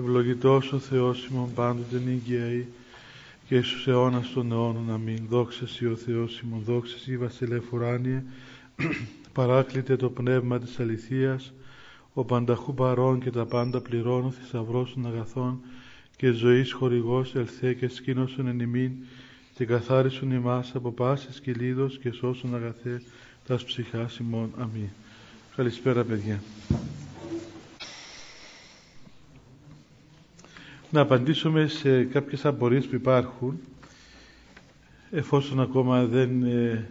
Ευλογητός ο Θεός ημών πάντοτε νικαίοι και στους αιώνας των αιώνων. Αμήν. Δόξας Σοι ο Θεός ημών, δόξας Σοι Βασιλεύ ουράνιε, παράκλητε το πνεύμα της αληθείας, ο πανταχού παρών και τα πάντα πληρώνω, θησαυρός των αγαθών και ζωής χορηγός ελθέ και σκήνωσον εν ημίν και καθάρισον ημάς από πάσης κυλίδος και σώσον αγαθέ τας ψυχάς ημών. Αμήν. Καλησπέρα παιδιά. Να απαντήσουμε σε κάποιες απορίες που υπάρχουν εφόσον ακόμα δεν ε,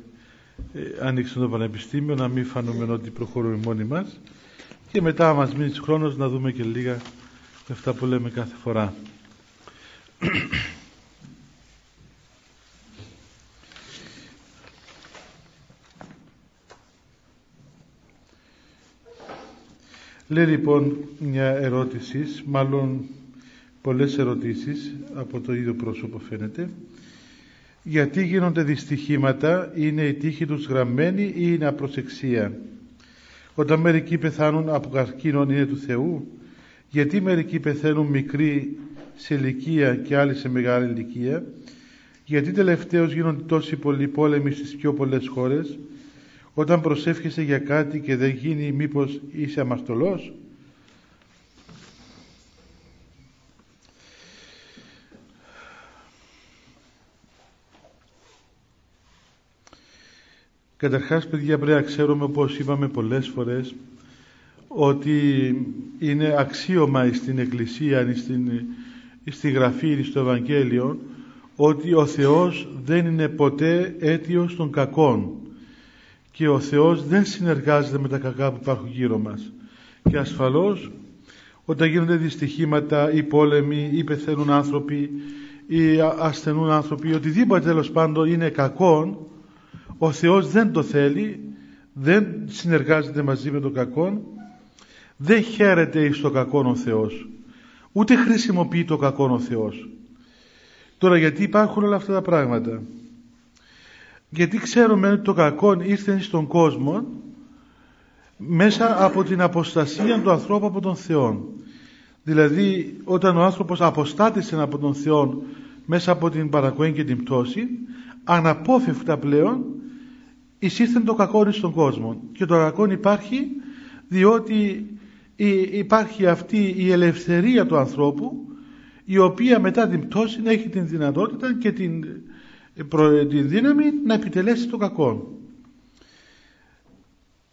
ε, το Πανεπιστήμιο να μην φανούμε ότι προχωρούμε μόνοι μας και μετά μας μείνει χρόνος να δούμε και λίγα με αυτά που λέμε κάθε φορά. Λέει λοιπόν μια ερώτηση, μάλλον πολλές ερωτήσεις από το ίδιο πρόσωπο φαίνεται. Γιατί γίνονται δυστυχήματα είναι η τύχη τους γραμμένη ή είναι απροσεξία; Όταν μερικοί πεθάνουν από καρκίνο είναι του Θεού γιατί μερικοί πεθαίνουν μικροί σε ηλικία και άλλοι σε μεγάλη ηλικία; Γιατί τελευταίως γίνονται τόσοι πολλοί πόλεμοι στις πιο πολλές χώρες; Όταν προσεύχεσαι για κάτι και δεν γίνει μήπως είσαι αμαρτωλός; Καταρχάς, παιδιά, πρέπει να ξέρουμε, όπως είπαμε πολλές φορές, ότι είναι αξίωμα στην Εκκλησία, στην, στη Γραφή, στο Ευαγγέλιο, ότι ο Θεός δεν είναι ποτέ αίτιος των κακών και ο Θεός δεν συνεργάζεται με τα κακά που υπάρχουν γύρω μας. Και ασφαλώς, όταν γίνονται δυστυχήματα ή πόλεμοι ή πεθαίνουν άνθρωποι ή ασθενούν άνθρωποι, οτιδήποτε τέλος πάντων είναι κακόν, ο Θεός δεν το θέλει δεν συνεργάζεται μαζί με τον κακό δεν χαίρεται εις το κακό ο Θεός ούτε χρησιμοποιεί το κακό ο Θεός. Τώρα γιατί υπάρχουν όλα αυτά τα πράγματα; Γιατί ξέρουμε ότι το κακό ήρθε στον κόσμο μέσα από την αποστασία του ανθρώπου από τον Θεό δηλαδή όταν ο άνθρωπος αποστάτησε από τον Θεό μέσα από την παρακοή και την πτώση αναπόφευκτα πλέον εισήρθεν το κακό στον κόσμο και το κακό υπάρχει διότι υπάρχει αυτή η ελευθερία του ανθρώπου η οποία μετά την πτώση έχει την δυνατότητα και την, την δύναμη να επιτελέσει το κακό.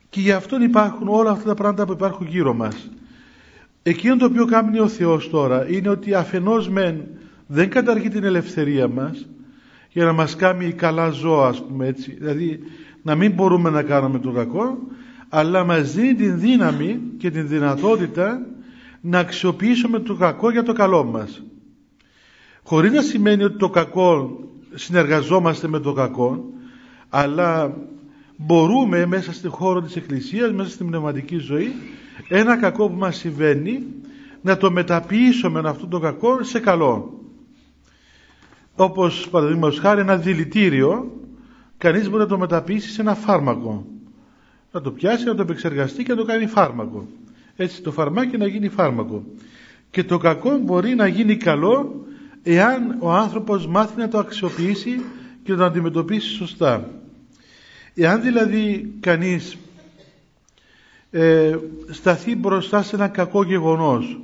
Και γι' αυτό υπάρχουν όλα αυτά τα πράγματα που υπάρχουν γύρω μας. Εκείνο το οποίο κάνει ο Θεός τώρα είναι ότι αφενός μεν δεν καταργεί την ελευθερία μας για να μας κάνει καλά ζώα ας πούμε έτσι. Δηλαδή να μην μπορούμε να κάνουμε το κακό αλλά μας δίνει την δύναμη και την δυνατότητα να αξιοποιήσουμε το κακό για το καλό μας. Χωρίς να σημαίνει ότι το κακό συνεργαζόμαστε με το κακό αλλά μπορούμε μέσα στη χώρο της Εκκλησίας μέσα στην πνευματική ζωή ένα κακό που μας συμβαίνει να το μεταποιήσουμε αυτό το κακό σε καλό. Όπως παραδείγματος χάρη ένα δηλητήριο κανείς μπορεί να το μεταποιήσει σε ένα φάρμακο. Να το πιάσει, να το επεξεργαστεί και να το κάνει φάρμακο. Έτσι το φαρμάκι να γίνει φάρμακο. Και το κακό μπορεί να γίνει καλό εάν ο άνθρωπος μάθει να το αξιοποιήσει και να το αντιμετωπίσει σωστά. Εάν δηλαδή κανείς ε, σταθεί μπροστά σε ένα κακό γεγονός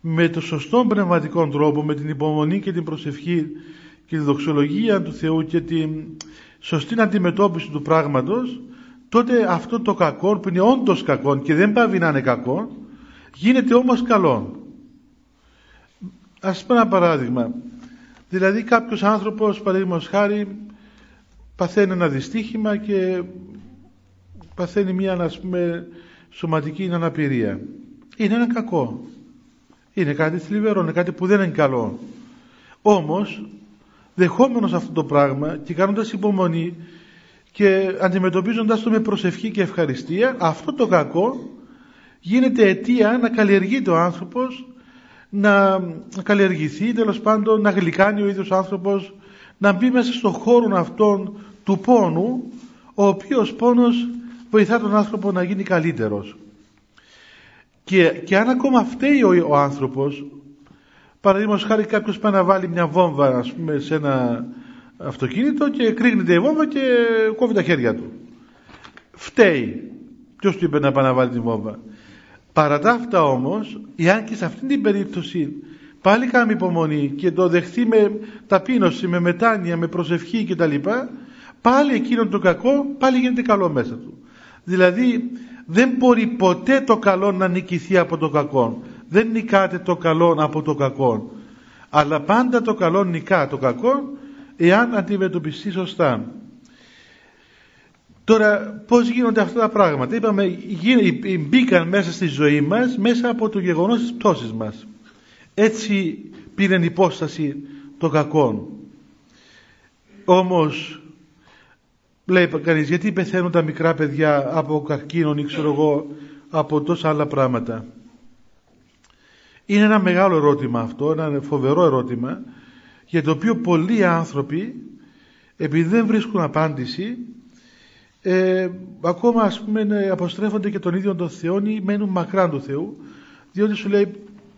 με το σωστό πνευματικό τρόπο, με την υπομονή και την προσευχή και τη δοξολογία του Θεού και την σωστή αντιμετώπιση του πράγματος τότε αυτό το κακό που είναι όντως κακό και δεν πάβει να είναι κακό γίνεται όμως καλό ας πούμε ένα παράδειγμα. Δηλαδή κάποιος άνθρωπος παραδείγματος χάρη παθαίνει ένα δυστύχημα και παθαίνει μια ας πούμε σωματική αναπηρία. Είναι ένα κακό. Είναι κάτι θλιβερό, είναι κάτι που δεν είναι καλό. Όμως δεχόμενος αυτό το πράγμα και κάνοντας υπομονή και αντιμετωπίζοντας το με προσευχή και ευχαριστία αυτό το κακό γίνεται αιτία να καλλιεργείται ο άνθρωπος να καλλιεργηθεί τέλος πάντων να γλυκάνει ο ίδιος άνθρωπος να μπει μέσα στον χώρο αυτόν του πόνου ο οποίος πόνος βοηθά τον άνθρωπο να γίνει καλύτερος. Και, και αν ακόμα φταίει ο, ο άνθρωπος, παραδείγματος χάρη κάποιος πάει να βάλει μια βόμβα ας πούμε, σε ένα αυτοκίνητο και κρύγνεται η βόμβα και κόβει τα χέρια του. Φταίει. Ποιος του είπε να πάει να βάλει τη βόμβα; Παρά τα αυτά όμως, εάν και σε αυτήν την περίπτωση πάλι κάνει υπομονή και το δεχθεί με ταπείνωση, με μετάνοια, με προσευχή κτλ. Πάλι εκείνο το κακό, πάλι γίνεται καλό μέσα του. Δηλαδή δεν μπορεί ποτέ το καλό να νικηθεί από το κακό. Δεν νικάται το καλό από το κακό. Αλλά πάντα το καλό νικά το κακό εάν αντιμετωπιστεί σωστά. Τώρα πώς γίνονται αυτά τα πράγματα; Είπαμε μπήκαν μέσα στη ζωή μας μέσα από το γεγονός της πτώσης μας. Έτσι πήρε υπόσταση το κακό. Όμως λέει κανείς γιατί πεθαίνουν τα μικρά παιδιά από καρκίνο ή ξέρω εγώ από τόσα άλλα πράγματα; Είναι ένα μεγάλο ερώτημα αυτό, ένα φοβερό ερώτημα για το οποίο πολλοί άνθρωποι επειδή δεν βρίσκουν απάντηση ε, ακόμα ας πούμε αποστρέφονται και τον ίδιο τον Θεό ή μένουν μακράν του Θεού διότι σου λέει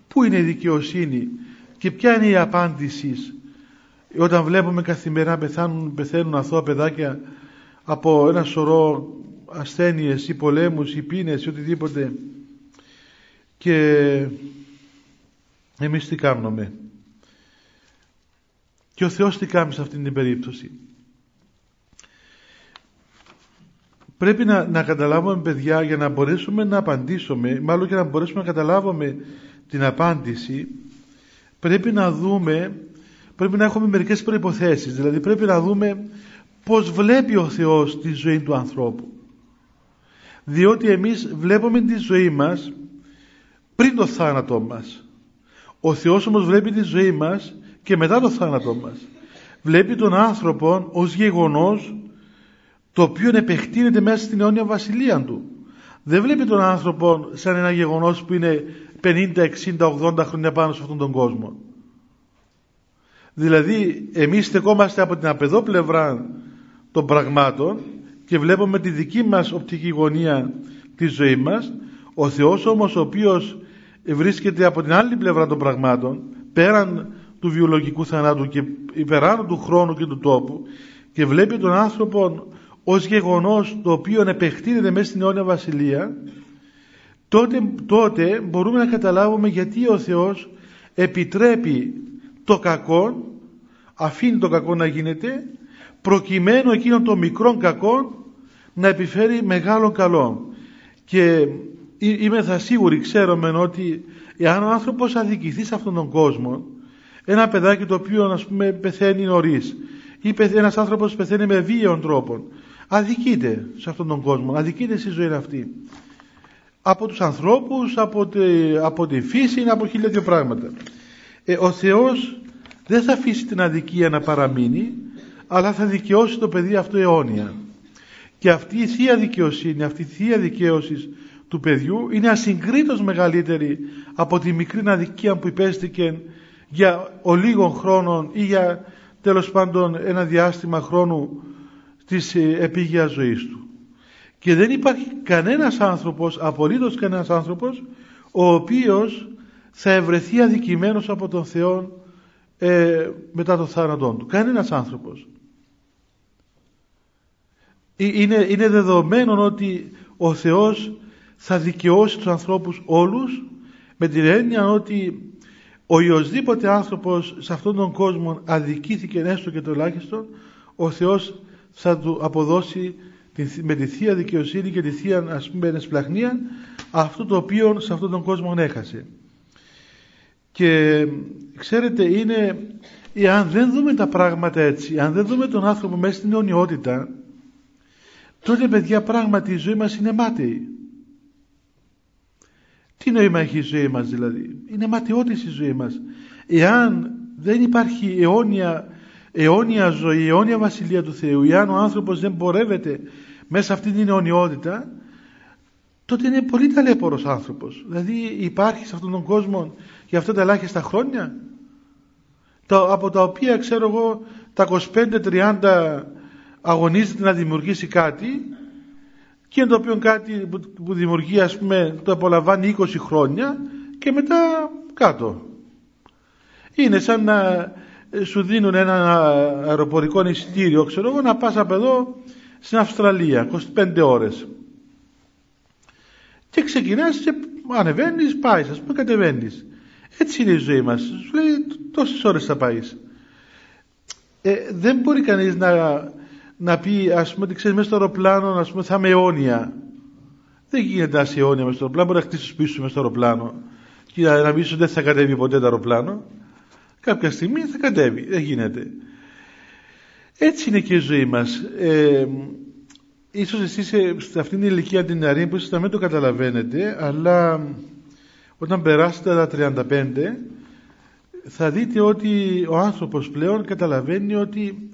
πού είναι η δικαιοσύνη και ποια είναι η απάντηση όταν βλέπουμε καθημερινά πεθάνουν, πεθαίνουν αθώα παιδάκια από ένα σωρό ασθένειες ή πολέμους ή πίνες ή οτιδήποτε και εμείς τι κάνουμε; Και ο Θεός τι κάνει σε αυτήν την περίπτωση; Πρέπει να, να καταλάβουμε παιδιά για να μπορέσουμε να απαντήσουμε μάλλον για να μπορέσουμε να καταλάβουμε την απάντηση πρέπει να δούμε πρέπει να έχουμε μερικές προϋποθέσεις. Δηλαδή πρέπει να δούμε πως βλέπει ο Θεός τη ζωή του ανθρώπου. Διότι εμείς βλέπουμε τη ζωή μας πριν το θάνατό μας ο Θεός όμως βλέπει τη ζωή μας και μετά το θάνατό μας βλέπει τον άνθρωπο ως γεγονός το οποίο επεκτείνεται μέσα στην αιώνια βασιλεία του. Δεν βλέπει τον άνθρωπο σαν ένα γεγονός που είναι 50, 60, 80 χρόνια πάνω σε αυτόν τον κόσμο. Δηλαδή εμείς στεκόμαστε από την απεδό πλευρά των πραγμάτων και βλέπουμε τη δική μας οπτική γωνία της ζωής μας. Ο Θεός όμως ο οποίος βρίσκεται από την άλλη πλευρά των πραγμάτων πέραν του βιολογικού θανάτου και υπεράνω του χρόνου και του τόπου και βλέπει τον άνθρωπο ως γεγονός το οποίο επεκτείνεται μέσα στην αιώνια βασιλεία τότε, τότε μπορούμε να καταλάβουμε γιατί ο Θεός επιτρέπει το κακό αφήνει το κακό να γίνεται προκειμένου εκείνο το μικρό κακό να επιφέρει μεγάλο καλό. Και είμαι θα σίγουροι ξέρουμε ότι εάν ο άνθρωπος αδικηθεί σε αυτόν τον κόσμο ένα παιδάκι το οποίο ας πούμε πεθαίνει νωρίς ή ένας άνθρωπος πεθαίνει με βίαιον τρόπο αδικείται σε αυτόν τον κόσμο, αδικείται στη ζωή αυτή. Από τους ανθρώπους, από τη, από τη φύση, από χίλια δύο πράγματα. Ε, ο Θεός δεν θα αφήσει την αδικία να παραμείνει, αλλά θα δικαιώσει το παιδί αυτό αιώνια. Και αυτή η θεία δικαιοσύνη, αυτή η θεία δικαίωσης του παιδιού είναι ασυγκρίτως μεγαλύτερη από τη μικρή αδικία που υπέστηκε για ο λίγων χρόνων ή για τέλος πάντων ένα διάστημα χρόνου της ε, επίγειας ζωής του. Και δεν υπάρχει κανένας άνθρωπος, απολύτως κανένας άνθρωπος, ο οποίος θα ευρεθεί αδικημένος από τον Θεό ε, μετά το θάνατό του. Κανένας άνθρωπος. Ε, είναι, είναι δεδομένο ότι ο Θεός θα δικαιώσει τους ανθρώπους όλους με την έννοια ότι ο οποιοδήποτε άνθρωπος σε αυτόν τον κόσμο αδικήθηκε έστω και το ελάχιστο ο Θεός θα του αποδώσει με τη Θεία Δικαιοσύνη και τη Θεία ας πούμε εσπλαχνία αυτό το οποίο σε αυτόν τον κόσμο έχασε. Και ξέρετε είναι αν δεν δούμε τα πράγματα έτσι, αν δεν δούμε τον άνθρωπο μέσα στην αιωνιότητα τότε παιδιά πράγματι η ζωή μας είναι μάταιη. Τι νόημα έχει η ζωή μας δηλαδή; Είναι ματαιότης η ζωή μας. Εάν δεν υπάρχει αιώνια αιώνια ζωή, αιώνια βασιλεία του Θεού, εάν ο άνθρωπος δεν πορεύεται μέσα αυτή την αιωνιότητα, τότε είναι πολύ ταλέπορος άνθρωπος. Δηλαδή υπάρχει σε αυτόν τον κόσμο για αυτά τα ελάχιστα χρόνια, από τα οποία ξέρω εγώ τα 25-30 αγωνίζεται να δημιουργήσει κάτι και είναι το οποίο κάτι που δημιουργεί ας πούμε το απολαμβάνει 20 χρόνια και μετά κάτω. Είναι σαν να σου δίνουν ένα αεροπορικό εισιτήριο ξέρω εγώ να πας από εδώ στην Αυστραλία 25 ώρες. Και ξεκινάς και ανεβαίνεις πάεις ας πούμε κατεβαίνεις. Έτσι είναι η ζωή μας. Σου λέει τόσες ώρες θα πάεις. Ε, δεν μπορεί κανείς να, να πει ας πούμε ότι ξέρεις μέσα στο αεροπλάνο ας πούμε θα είμαι αιώνια. Δεν γίνεται να είσαι αιώνια μέσα στο αεροπλάνο μπορεί να χτίσεις πίσω μέσα στο αεροπλάνο. Και να, να πεις ότι δεν θα κατέβει ποτέ το αεροπλάνο. Κάποια στιγμή θα κατέβει δεν γίνεται. Έτσι είναι και η ζωή μας. Ε, ίσως εσείς σε αυτήν την ηλικία την νεαρή που να μην το καταλαβαίνετε αλλά όταν περάσετε τα 35 θα δείτε ότι ο άνθρωπος πλέον καταλαβαίνει ότι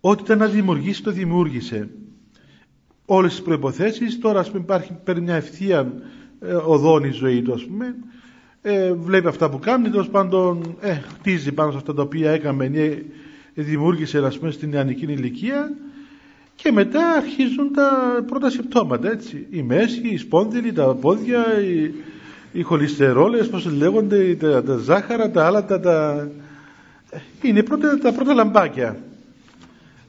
ό,τι ήταν να δημιουργήσει το δημιούργησε. Όλες τις προϋποθέσεις τώρα ας πούμε υπάρχει παίρνει μια ευθεία ε, οδόνη ζωή του ας πούμε ε, βλέπει αυτά που κάνει τέλος πάντων ε, χτίζει πάνω σε αυτά τα οποία έκαμε ε, δημιούργησε ας πούμε στην νεανική ηλικία και μετά αρχίζουν τα πρώτα συμπτώματα έτσι. Η μέση, η σπόνδυλη, τα πόδια οι, οι χολυστερόλες πως λέγονται τα, τα ζάχαρα, τα άλλα τα, τα... είναι πρώτα, τα πρώτα λαμπάκια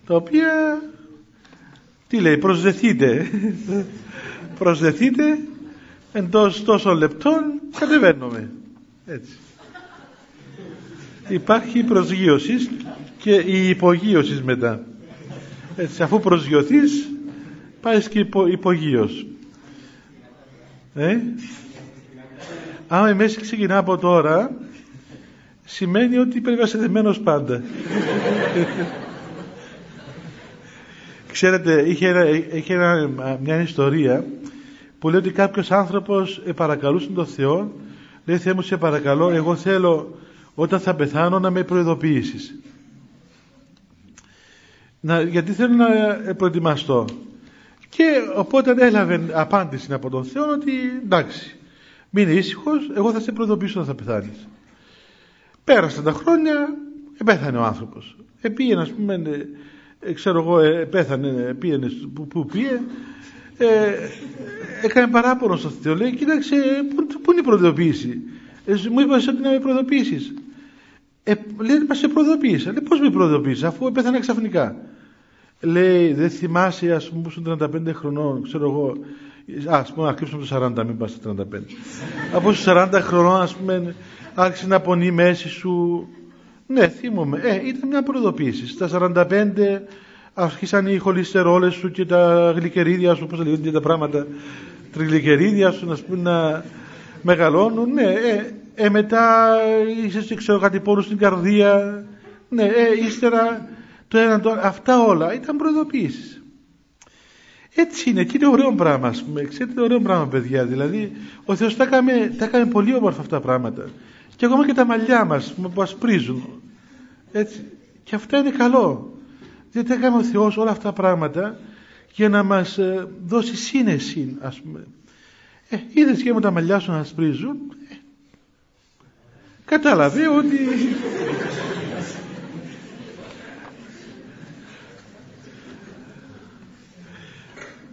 τα οποία τι λέει προσδεθείτε. Προσδεθείτε εντός τόσων λεπτών κατεβαίνουμε. Έτσι. Υπάρχει προσγείωση και η υπογείωση μετά. Έτσι αφού προσγειωθείς πάεις και υπο, υπογείως. Ε; άμα η μέση ξεκινά από τώρα σημαίνει ότι πρέπει να είσαι δεμένος πάντα ξέρετε είχε, είχε μια ιστορία που λέει ότι κάποιος άνθρωπος παρακαλούσε τον Θεό λέει Θεέ μου σε παρακαλώ εγώ θέλω όταν θα πεθάνω να με προειδοποιήσεις να, γιατί θέλω να προετοιμαστώ. Και οπότε έλαβε απάντηση από τον Θεό ότι εντάξει μείνε ήσυχος, εγώ θα σε προειδοποιήσω όταν θα πεθάνεις. Πέρασαν τα χρόνια πέθανε ο άνθρωπος. Επήγαινε ας πούμε ε, ξέρω εγώ ε, πέθανε πήγαινε που, που πήγε. Ε, έκανε παράπονο στο Θεό λέει κοίταξε πού, πού είναι η προειδοποίηση; Ε, μου είπες ότι να με προειδοποιήσεις ε, λέει μα σε προειδοποίησα λέει πώς με προειδοποίησα αφού πέθανε ξαφνικά λέει δεν θυμάσαι ας πούμε που ήσουν 35 χρονών ξέρω εγώ ας πούμε να κρύψουμε το 40 μην πας στο 35 από στους 40 χρονών ας πούμε άρχισε να πονεί μέση σου ναι θυμούμαι ε, ήταν μια προειδοποίηση στα 45 αρχίσαν οι χολυστερόλες σου και τα γλυκερίδια σου, πώς λέγονται τα πράγματα, τριγλυκερίδια σου, να πούμε, να μεγαλώνουν. Ναι, ε, ε μετά είσαι, ξέρω, κάτι πόρου στην καρδία. Ναι, ε, ύστερα το ένα το Αυτά όλα ήταν προειδοποίησεις. Έτσι είναι και είναι ωραίο πράγμα, ας πούμε. Ξέρετε, είναι ωραίο πράγμα, παιδιά. Δηλαδή, ο Θεός τα έκανε, τα έκανε πολύ όμορφα αυτά τα πράγματα. Και ακόμα και τα μαλλιά μας που ασπρίζουν. Έτσι. Και αυτά είναι καλό. Διότι έκανε ο Θεός όλα αυτά τα πράγματα για να μας ε, δώσει σύνεση ας πούμε. Ε, είδες και με τα μαλλιά σου να σπρίζουν. Ε, κατάλαβε ότι...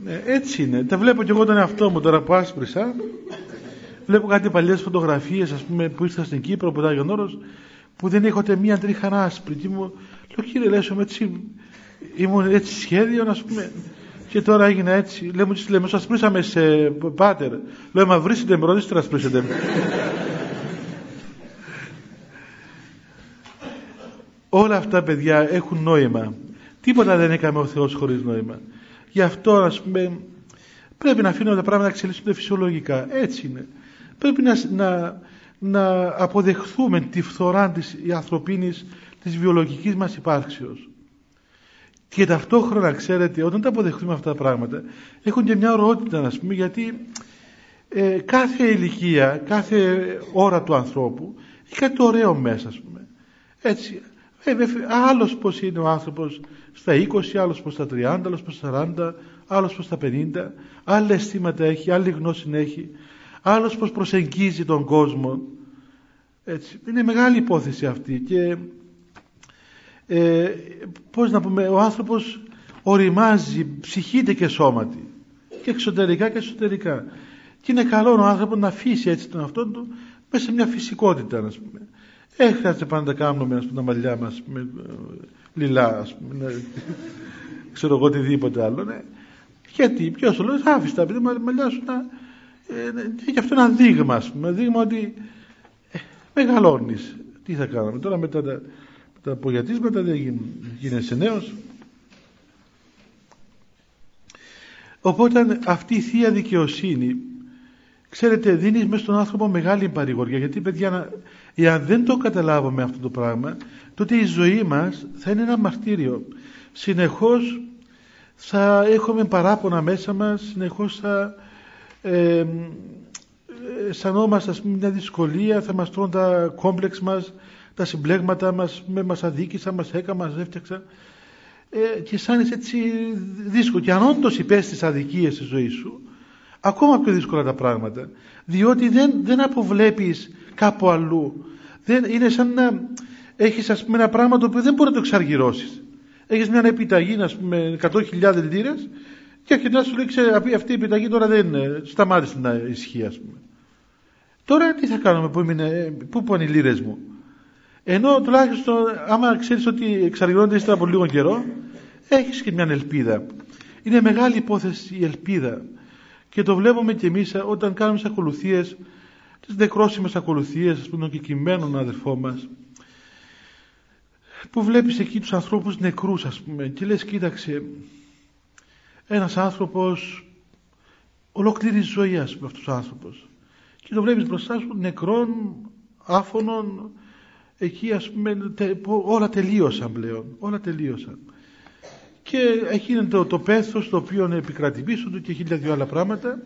Ε, έτσι είναι. Τα βλέπω και εγώ τον εαυτό μου τώρα που άσπρισα. Βλέπω κάτι παλιές φωτογραφίες ας πούμε που ήρθα στην Κύπρο που ήταν Όρος που δεν έχετε μία τρίχα άσπρη. Και μου λέω κύριε Λέσο έτσι ήμουν έτσι σχέδιο να πούμε. Και τώρα έγινε έτσι. Λέμε ότι λέμε σας πρίσαμε σε πάτερ λέω μα βρίσκεται με ρωτήσετε να σπρίσετε όλα αυτά παιδιά έχουν νόημα. Τίποτα δεν έκαμε ο Θεός χωρίς νόημα. Γι' αυτό ας πούμε πρέπει να αφήνουμε τα πράγματα να εξελίσσονται φυσιολογικά. Έτσι είναι πρέπει να, να, να αποδεχθούμε τη φθορά της ανθρωπίνης της βιολογικής μας υπάρξεως. Και ταυτόχρονα ξέρετε όταν τα αποδεχτούμε αυτά τα πράγματα έχουν και μια ωρότητα να πούμε γιατί ε, κάθε ηλικία, κάθε ώρα του ανθρώπου έχει κάτι ωραίο μέσα ας πούμε. Έτσι, ε, άλλος πως είναι ο άνθρωπος στα 20, άλλος πως στα 30, άλλος πως στα 40, άλλος πως στα 50, άλλα αισθήματα έχει, άλλη γνώση έχει, άλλος πως προσεγγίζει τον κόσμο. Έτσι, είναι μεγάλη υπόθεση αυτή και ε, πώς να πούμε, ο άνθρωπος οριμάζει, ψυχείται και σώματι. και εξωτερικά και εσωτερικά. Και είναι καλό ο άνθρωπος να αφήσει έτσι τον αυτόν του μέσα σε μια φυσικότητα, α πούμε. Ε, χρειάζεται πάντα να κάνουμε ας πούμε, τα μαλλιά μας με λιλά, ας πούμε. Ναι. ξέρω εγώ οτιδήποτε άλλο. Ναι. Γιατί, ποιος σου λέει, άφησε τα μαλλιά σου να. Ε, ναι, και αυτό είναι ένα δείγμα, ας πούμε. Δείγμα ότι ε, μεγαλώνεις. Τι θα κάνουμε τώρα μετά τα, τα απογιατίσματα δεν γίνεσαι νέος. Οπότε αυτή η Θεία Δικαιοσύνη ξέρετε δίνεις μέσα στον άνθρωπο μεγάλη παρηγοριά γιατί παιδιά εάν δεν το καταλάβουμε αυτό το πράγμα τότε η ζωή μας θα είναι ένα μαρτύριο συνεχώς θα έχουμε παράπονα μέσα μας συνεχώς θα ε, αισθανόμαστε μια δυσκολία θα μας τρώνε τα κόμπλεξ μας τα συμπλέγματα μας με μας αδίκησαν, μας έκαναν, μας έφτιαξαν. Ε, και σαν έτσι δύσκολο. Και αν όντως υπέστης αδικίες στη ζωή σου ακόμα πιο δύσκολα τα πράγματα. Διότι δεν, δεν αποβλέπεις κάπου αλλού. Δεν, είναι σαν να έχεις ας πούμε ένα πράγμα το οποίο δεν μπορεί να το εξαργυρώσεις. Έχεις μια επιταγή ας πούμε 100.000 λίρες και αρχικά σου λέει αυτή η επιταγή τώρα δεν σταμάτησε να ισχύει ας πούμε. Τώρα τι θα κάνουμε που, έμεινε, πού πάνε οι λίρες μου; Ενώ τουλάχιστον άμα ξέρεις ότι εξαργυρώνεται ύστερα από λίγο καιρό έχεις και μια ελπίδα. Είναι μεγάλη υπόθεση η ελπίδα. Και το βλέπουμε και εμείς όταν κάνουμε τις ακολουθίες τις δεκρόσιμες ακολουθίες ας πούμε των κεκειμένων αδερφών μας που βλέπεις εκεί τους ανθρώπους νεκρούς ας πούμε και λες κοίταξε ένας άνθρωπος ολόκληρη ζωή ας πούμε αυτός ο άνθρωπος. Και το βλέπεις μπροστά σου νεκρών, άφωνων εκεί ας πούμε όλα τελείωσαν πλέον όλα τελείωσαν. Και εκεί το, το πέθος το οποίο επικρατεί πίσω του και χίλια δυο άλλα πράγματα.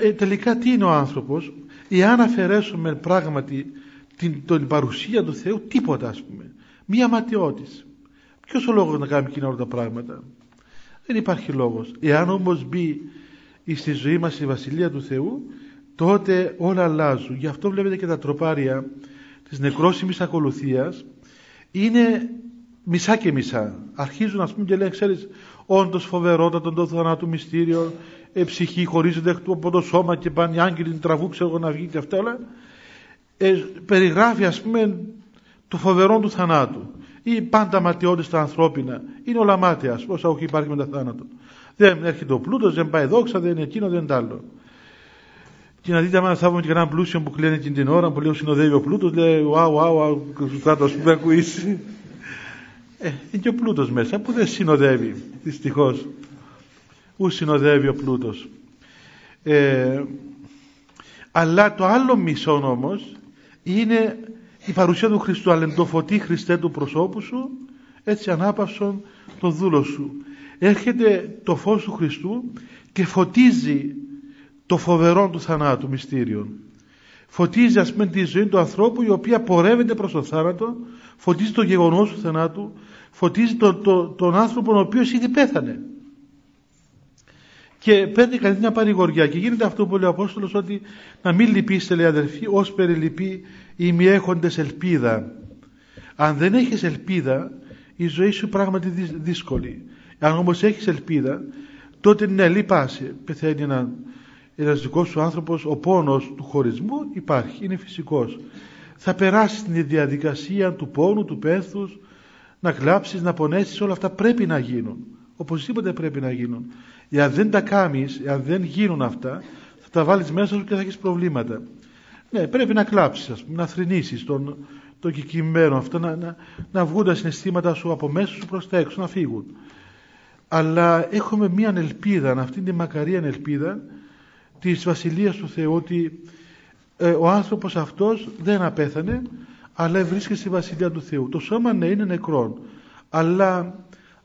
Ε, τελικά τι είναι ο άνθρωπος; Εάν αφαιρέσουμε πράγματι την, την παρουσία του Θεού τίποτα ας πούμε. Μία ματιότης ποιος ο λόγος να κάνουμε εκείνα όλα τα πράγματα; Δεν υπάρχει λόγος. Εάν όμως μπει στη ζωή μας η Βασιλεία του Θεού τότε όλα αλλάζουν. Γι' αυτό βλέπετε και τα τροπάρια της νεκρόσιμης ακολουθίας. Είναι μισά και μισά. Αρχίζουν ας πούμε και λένε ξέρεις όντως φοβερότατο το θανάτου μυστήριο ε, ψυχή χωρίζεται από το σώμα και πάνε οι άγγελοι τραβού ξέρω να βγει και αυτά όλα. Ε, περιγράφει ας πούμε το φοβερό του θανάτου ή πάντα ματιώδη στα ανθρώπινα είναι όλα μάτια όσα όχι υπάρχει μετά θάνατο δεν έρχεται ο πλούτος, δεν πάει δόξα, δεν είναι εκείνο, δεν είναι άλλο. Και να δείτε, άμα θα έχουμε και έναν πλούσιο που κλαίνει εκείνη την ώρα, που λέει συνοδεύει ο πλούτος, λέει, Ουάου, ουάου, κάτω, ας πούμε, ακούεις. Ε, είναι και ο πλούτος μέσα που δεν συνοδεύει, δυστυχώς. Ού συνοδεύει ο πλούτος. Ε, αλλά το άλλο μισό όμως είναι η παρουσία του Χριστού, αλεντοφωτή Χριστέ του προσώπου σου, έτσι ανάπαυσον το δούλο σου. Έρχεται το φως του Χριστού και φωτίζει το φοβερό του θανάτου μυστήριο. Φωτίζει ας πούμε τη ζωή του ανθρώπου η οποία πορεύεται προς το θάνατο, φωτίζει το γεγονός του θανάτου, φωτίζει τον, τον, τον άνθρωπο ο οποίος ήδη πέθανε. Και παίρνει κανείς μια παρηγοριά και γίνεται αυτό που λέει ο Απόστολος ότι να μην λυπήσετε λέει αδερφοί ως περιλυπεί οι μη έχοντες ελπίδα. Αν δεν έχεις ελπίδα η ζωή σου πράγματι δύσκολη. Αν όμως έχεις ελπίδα τότε ναι λυπάσαι. Πεθαίνει ένα ένας δικός σου άνθρωπος ο πόνος του χωρισμού υπάρχει, είναι φυσικός. Θα περάσεις την διαδικασία του πόνου, του πέθους, να κλάψεις, να πονέσεις, όλα αυτά πρέπει να γίνουν. Οπωσδήποτε πρέπει να γίνουν. Εάν δεν τα κάνεις, εάν δεν γίνουν αυτά, θα τα βάλεις μέσα σου και θα έχεις προβλήματα. Ναι, πρέπει να κλάψεις, ας πούμε, να θρυνήσεις τον, το κεκειμένο αυτό, να, να, να βγουν τα συναισθήματα σου από μέσα σου προς τα έξω, να φύγουν. Αλλά έχουμε μία ελπίδα, αυτή τη μακαρία ελπίδα, της Βασιλείας του Θεού ότι ε, ο άνθρωπος αυτός δεν απέθανε αλλά βρίσκεται στη Βασιλεία του Θεού. Το σώμα ναι είναι νεκρόν αλλά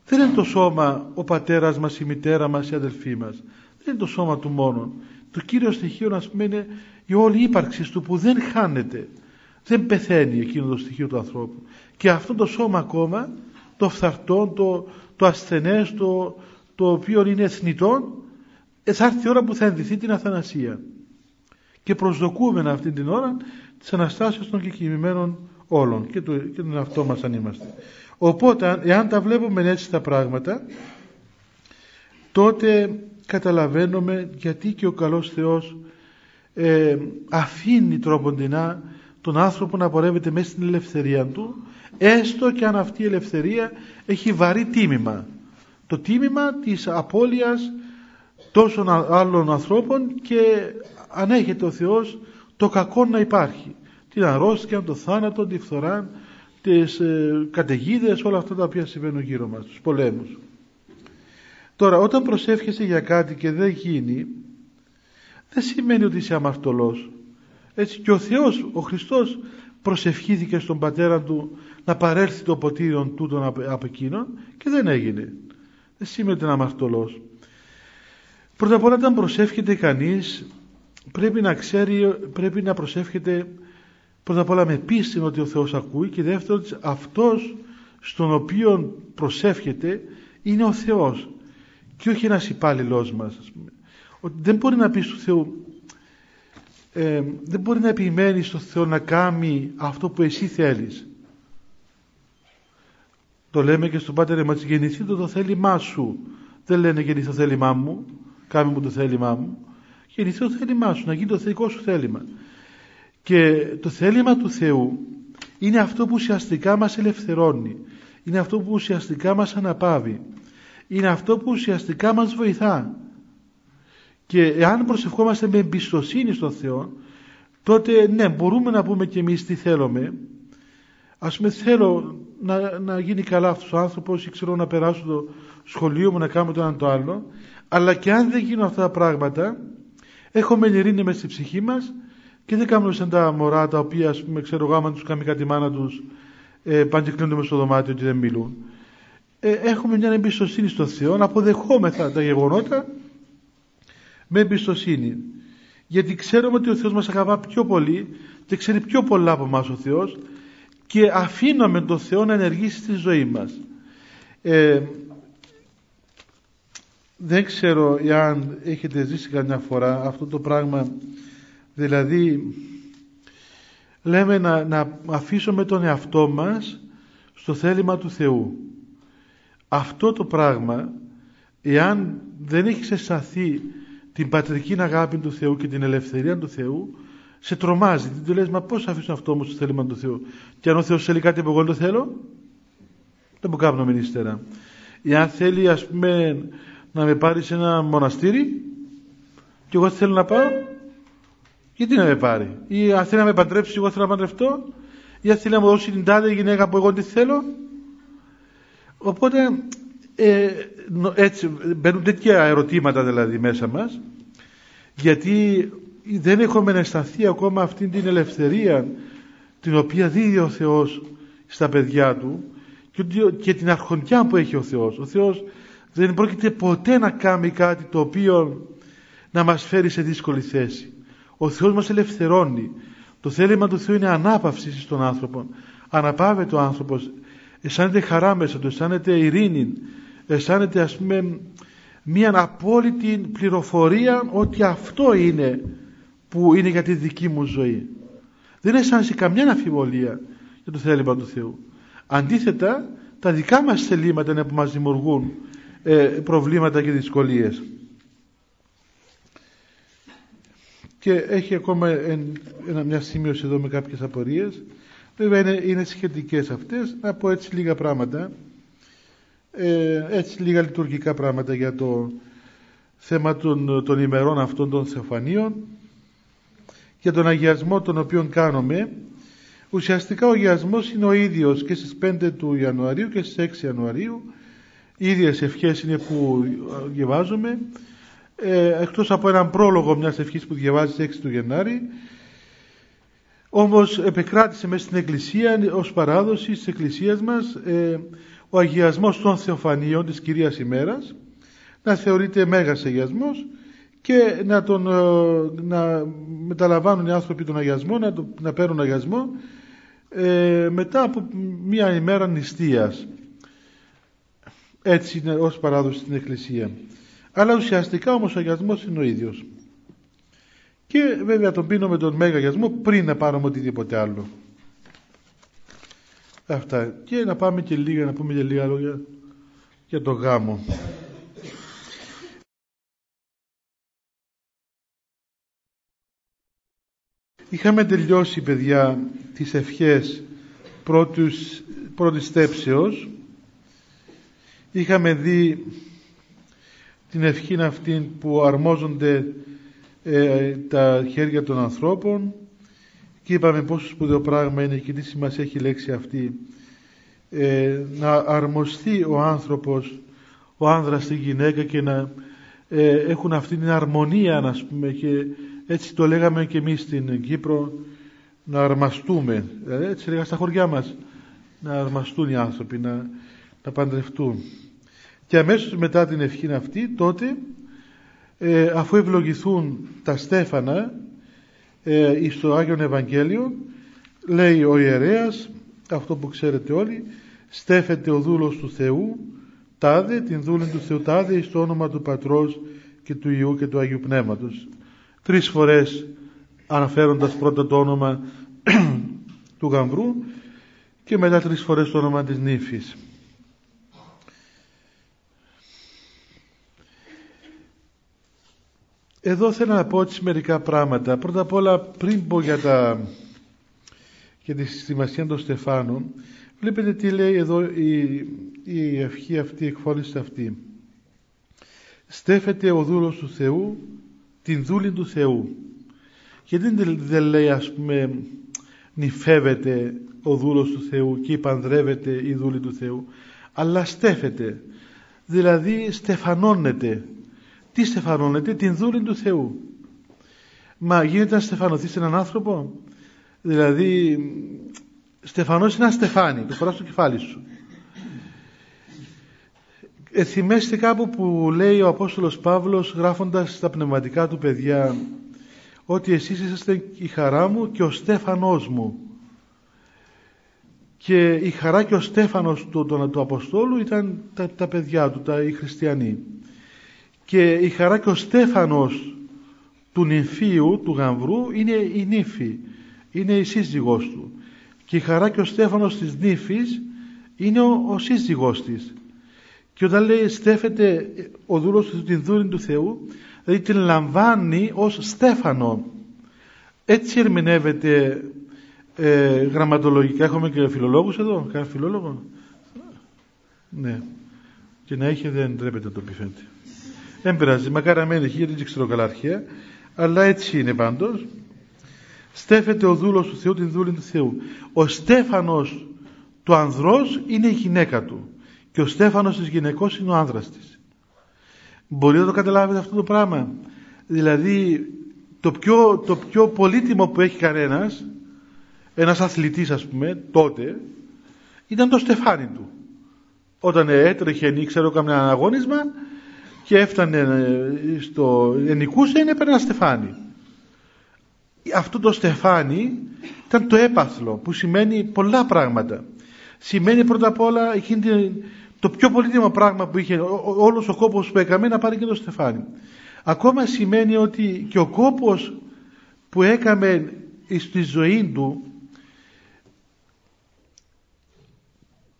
δεν είναι το σώμα ο πατέρας μας, η μητέρα μας, η αδελφή μας. Δεν είναι το σώμα του μόνο. Το κύριο στοιχείο ας πούμε είναι η όλη ύπαρξη του που δεν χάνεται. Δεν πεθαίνει εκείνο το στοιχείο του ανθρώπου. Και αυτό το σώμα ακόμα, το φθαρτό, το, το ασθενές, το, το οποίο είναι εθνητό, ε, θα έρθει η ώρα που θα ενδυθεί την αθανασία. Και προσδοκούμε αυτή την ώρα τις Αναστάσεις των κεκοιμημένων όλων και, του, και τον εαυτό μας αν είμαστε. Οπότε, εάν τα βλέπουμε έτσι τα πράγματα, τότε καταλαβαίνουμε γιατί και ο καλός Θεός ε, αφήνει τρόποντινά τον άνθρωπο να πορεύεται μέσα στην ελευθερία του έστω και αν αυτή η ελευθερία έχει βαρύ τίμημα. Το τίμημα της απώλειας τόσων άλλων ανθρώπων και ανέχεται ο Θεός το κακό να υπάρχει. Την αρρώστια, το θάνατο, τη φθορά τις ε, καταιγίδες, όλα αυτά τα οποία συμβαίνουν γύρω μας, τους πολέμους. Τώρα, όταν προσεύχεσαι για κάτι και δεν γίνει, δεν σημαίνει ότι είσαι αμαρτωλός. Έτσι και ο Θεός, ο Χριστός προσευχήθηκε στον πατέρα του να παρέλθει το ποτήριο τούτον από εκείνον και δεν έγινε. Δεν σημαίνει ότι είναι αμαρτωλός. Πρώτα απ' όλα όταν προσεύχεται κανείς πρέπει να ξέρει, πρέπει να προσεύχεται πρώτα απ' όλα με πίστη ότι ο Θεός ακούει και δεύτερον αυτός στον οποίο προσεύχεται είναι ο Θεός και όχι ένας υπάλληλός μας ότι δεν μπορεί να πει στο Θεό ε, δεν μπορεί να επιμένει στο Θεό να κάνει αυτό που εσύ θέλεις. Το λέμε και στον Πάτερ μας γεννηθεί το, το θέλημά σου. Δεν λένε γεννηθεί το θέλημά μου κάμε μου το θέλημά μου. Γεννηθεί το θέλημά σου να γίνει το δικό σου θέλημα και το θέλημα του Θεού είναι αυτό που ουσιαστικά μας ελευθερώνει είναι αυτό που ουσιαστικά μας αναπαύει είναι αυτό που ουσιαστικά μας βοηθά. Και εάν προσευχόμαστε με εμπιστοσύνη στον Θεό τότε ναι μπορούμε να πούμε και εμείς τι θέλουμε. Ας πούμε θέλω να, να γίνει καλά αυτός ο άνθρωπος ή ξέρω να περάσω το σχολείο μου να κάνω το ένα το άλλο αλλά και αν δεν γίνουν αυτά τα πράγματα έχουμε ειρήνη μέσα στη ψυχή μας και δεν κάνουμε σαν τα μωρά τα οποία ας πούμε ξέρω εγώ άμα τους κάνει κάτι μάνα τους ε, πάνε και κλείνονται στο δωμάτιο και δεν μιλούν. Ε, έχουμε μια εμπιστοσύνη στον Θεό. Να αποδεχόμεθα τα γεγονότα με εμπιστοσύνη. Γιατί ξέρουμε ότι ο Θεός μας αγαπά πιο πολύ και ξέρει πιο πολλά από εμάς ο Θεός και αφήνουμε τον Θεό να ενεργήσει στη ζωή μας. Ε, δεν ξέρω εάν έχετε ζήσει καμιά φορά αυτό το πράγμα δηλαδή λέμε να, να αφήσουμε τον εαυτό μας στο θέλημα του Θεού αυτό το πράγμα εάν δεν έχεις αισθανθεί την πατρική αγάπη του Θεού και την ελευθερία του Θεού σε τρομάζει. Δεν του λες μα πώς αφήσω αυτό όμως στο θέλημα του Θεού και αν ο Θεός θέλει κάτι που εγώ το θέλω δεν μου κάνω ύστερα. Εάν θέλει ας πούμε να με πάρει σε ένα μοναστήρι και εγώ θέλω να πάω γιατί να με πάρει; Ή αν θέλει να με παντρέψει εγώ θέλω να παντρευτώ ή αν θέλει να μου δώσει την τάδε γυναίκα που εγώ τη θέλω οπότε ε, έτσι μπαίνουν τέτοια ερωτήματα δηλαδή μέσα μας γιατί δεν έχουμε αισθανθεί ακόμα αυτή την ελευθερία την οποία δίδει ο Θεός στα παιδιά του και την αρχοντιά που έχει ο Θεός. Ο Θεός δεν πρόκειται ποτέ να κάνει κάτι το οποίο να μας φέρει σε δύσκολη θέση. Ο Θεός μας ελευθερώνει. Το θέλημα του Θεού είναι ανάπαυση στον άνθρωπο. Αναπαύεται ο άνθρωπος. Αισθάνεται χαρά μέσα του, αισθάνεται ειρήνη, αισθάνεται ας πούμε μια απόλυτη πληροφορία ότι αυτό είναι που είναι για τη δική μου ζωή. Δεν αισθάνεσαι καμιά αμφιβολία για το θέλημα του Θεού. Αντίθετα, τα δικά μας θελήματα είναι που μας δημιουργούν ε, προβλήματα και δυσκολίες. Και έχει ακόμα ένα, μια σημείωση εδώ με κάποιες απορίες. Βέβαια είναι, είναι σχετικές αυτές. Να πω έτσι λίγα πράγματα. Ε, έτσι λίγα λειτουργικά πράγματα για το θέμα των, των ημερών αυτών των θεοφανίων για τον αγιασμό τον οποίο κάνουμε ουσιαστικά ο αγιασμός είναι ο ίδιος και στις 5 του Ιανουαρίου και στις 6 Ιανουαρίου οι ίδιες ευχές είναι που διαβάζουμε ε, εκτός από έναν πρόλογο μιας ευχής που διαβάζεις 6 του Γενάρη όμως επεκράτησε μέσα στην Εκκλησία ως παράδοση της Εκκλησίας μας ε, ο αγιασμός των θεοφανίων της Κυρίας ημέρας να θεωρείται μέγας αγιασμός και να, τον, ε, να μεταλαμβάνουν οι άνθρωποι τον αγιασμό, να, να παίρνουν αγιασμό ε, μετά από μία ημέρα νηστείας. Έτσι είναι ως παράδοση στην Εκκλησία αλλά ουσιαστικά όμως ο αγιασμός είναι ο ίδιος. Και βέβαια τον πίνω με τον μέγα αγιασμό πριν να πάρουμε οτιδήποτε άλλο. Αυτά. Και να πάμε και λίγα, να πούμε και λίγα λόγια για το γάμο. Είχαμε τελειώσει, παιδιά, τις ευχές πρώτης, πρώτης. Είχαμε δει την ευχή αυτή που αρμόζονται ε, τα χέρια των ανθρώπων. Και είπαμε πόσο σπουδαίο πράγμα είναι και τι σημασία έχει η λέξη αυτή ε, να αρμοστεί ο άνθρωπος ο άνδρας στη γυναίκα και να ε, έχουν αυτή την αρμονία να πούμε και έτσι το λέγαμε και εμείς στην Κύπρο να αρμαστούμε. Δηλαδή έτσι λέγαμε στα χωριά μας να αρμαστούν οι άνθρωποι να, να παντρευτούν και αμέσως μετά την ευχή αυτή τότε ε, αφού ευλογηθούν τα στέφανα ε, στο Άγιον Ευαγγέλιο λέει ο ιερέας αυτό που ξέρετε όλοι στέφεται ο δούλος του Θεού τάδε την δούλη του Θεού τάδε στο όνομα του Πατρός και του Ιού και του Αγίου Πνεύματος τρεις φορές αναφέροντας πρώτα το όνομα του γαμβρού και μετά τρεις φορές το όνομα της νύφης Εδώ θέλω να πω έτσι μερικά πράγματα. Πρώτα απ' όλα πριν πω για, τα, για τη σημασία των Στεφάνων βλέπετε τι λέει εδώ η, η ευχή αυτή, η εκφώνηση αυτή. Στέφεται ο δούλος του Θεού την δούλη του Θεού. Γιατί δεν λέει ας πούμε νυφεύεται ο δούλος του Θεού και υπανδρεύεται η δούλη του Θεού αλλά στέφεται δηλαδή στεφανώνεται τι στεφανώνεται, την δούλη του Θεού. Μα γίνεται να στεφανωθείς έναν άνθρωπο, δηλαδή στεφανώσει ένα στεφάνι, το φοράς στο κεφάλι σου. Εθιμέστε κάπου που λέει ο Απόστολος Παύλος γράφοντας τα πνευματικά του παιδιά ότι εσείς είσαστε η χαρά μου και ο στέφανός μου. Και η χαρά και ο στέφανος του, του, του Αποστόλου ήταν τα, τα παιδιά του, τα, οι χριστιανοί και η χαρά και ο στέφανος του νυμφίου, του γαμβρού είναι η νύφη είναι η σύζυγός του. Και η χαρά και ο στέφανος της νύφης είναι ο, ο σύζυγός της. Και όταν λέει στέφεται ο δούλος του την δούλη του Θεού δηλαδή την λαμβάνει ως στέφανο. Έτσι ερμηνεύεται ε, γραμματολογικά. Έχουμε και φιλολόγους εδώ κανένα φιλόλογο; Ναι. Και να έχει δεν τρέπεται να το πει δεν πειράζει, μακάρι να μένει γιατί δεν ξέρω καλά αρχαία, αλλά έτσι είναι πάντως. Στέφεται ο δούλος του Θεού την δούλη του Θεού. Ο στέφανος του ανδρός είναι η γυναίκα του και ο στέφανος της γυναικός είναι ο άνδρας της. Μπορεί να το καταλάβετε αυτό το πράγμα. Δηλαδή το πιο, το πιο πολύτιμο που έχει κανένας, ένας αθλητής ας πούμε, τότε, ήταν το στεφάνι του. Όταν έτρεχε, ξέρω, καμιά αγώνισμα, και έφτανε ε, στο ενικούσε είναι έπαιρνε ένα στεφάνι. Αυτό το στεφάνι ήταν το έπαθλο που σημαίνει πολλά πράγματα. Σημαίνει πρώτα απ' όλα εκείνη, το πιο πολύτιμο πράγμα που είχε όλος ο κόπος που έκαμε να πάρει και το στεφάνι. Ακόμα σημαίνει ότι και ο κόπος που έκαμε στη ζωή του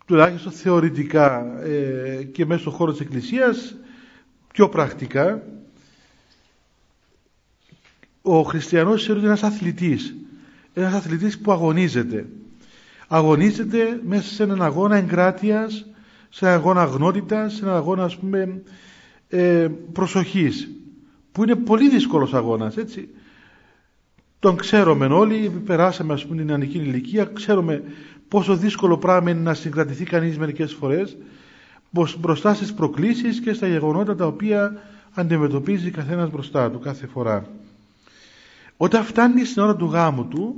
τουλάχιστον θεωρητικά ε, και μέσα στον χώρος της Εκκλησίας πιο πρακτικά ο χριστιανός είναι ένας αθλητής. Ένας αθλητής που αγωνίζεται. Αγωνίζεται μέσα σε έναν αγώνα εγκράτειας σε έναν αγώνα αγνότητας σε έναν αγώνα ας πούμε ε, προσοχής που είναι πολύ δύσκολος αγώνας έτσι. Τον ξέρουμε όλοι περάσαμε ας πούμε την ανική ηλικία ξέρουμε πόσο δύσκολο πράγμα είναι να συγκρατηθεί κανείς μερικές φορές μπροστά στις προκλήσεις και στα γεγονότα τα οποία αντιμετωπίζει καθένας μπροστά του κάθε φορά. Όταν φτάνει στην ώρα του γάμου του,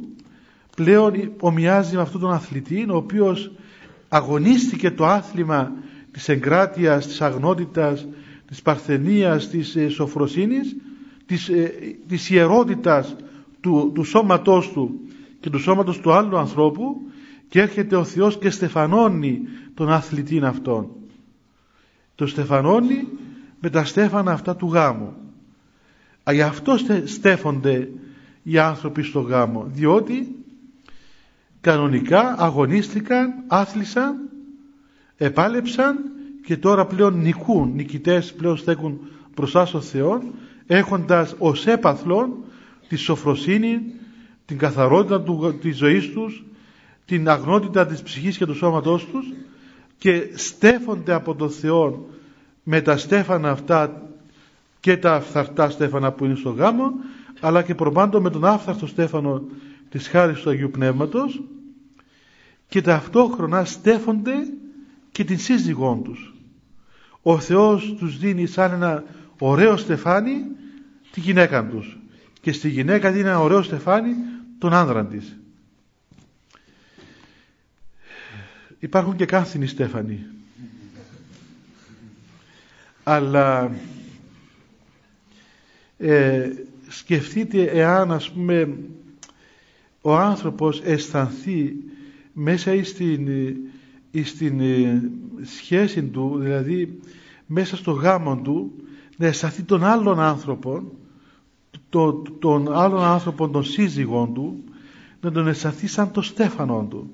πλέον ομοιάζει με αυτόν τον αθλητή, ο οποίος αγωνίστηκε το άθλημα της εγκράτειας, της αγνότητας, της παρθενίας, της ε, σοφροσύνης, της, ε, της ιερότητας του, του σώματός του και του σώματος του άλλου ανθρώπου και έρχεται ο Θεός και στεφανώνει τον αθλητή αυτόν το στεφανώνει με τα στέφανα αυτά του γάμου. Γι' αυτό στέφονται οι άνθρωποι στο γάμο, διότι κανονικά αγωνίστηκαν, άθλησαν, επάλεψαν και τώρα πλέον νικούν, νικητές πλέον στέκουν μπροστά στο Θεό έχοντας ως έπαθλον τη σοφροσύνη, την καθαρότητα του, της ζωής τους, την αγνότητα της ψυχής και του σώματός τους και στέφονται από τον Θεό με τα στέφανα αυτά και τα φθαρτά στέφανα που είναι στο γάμο αλλά και προπάντων με τον άφθαρτο στέφανο της χάρης του Αγίου Πνεύματος και ταυτόχρονα στέφονται και την σύζυγόν τους. Ο Θεός τους δίνει σαν ένα ωραίο στεφάνι τη γυναίκα τους και στη γυναίκα δίνει ένα ωραίο στεφάνι τον άνδρα της. Υπάρχουν και κάθινοι στέφανοι. Αλλά ε, σκεφτείτε εάν ας πούμε ο άνθρωπος αισθανθεί μέσα στην, στην ε, σχέση του, δηλαδή μέσα στο γάμο του, να αισθανθεί τον άλλον άνθρωπο, το, τον άλλον άνθρωπο, τον σύζυγό του, να τον αισθανθεί σαν το στέφανο του.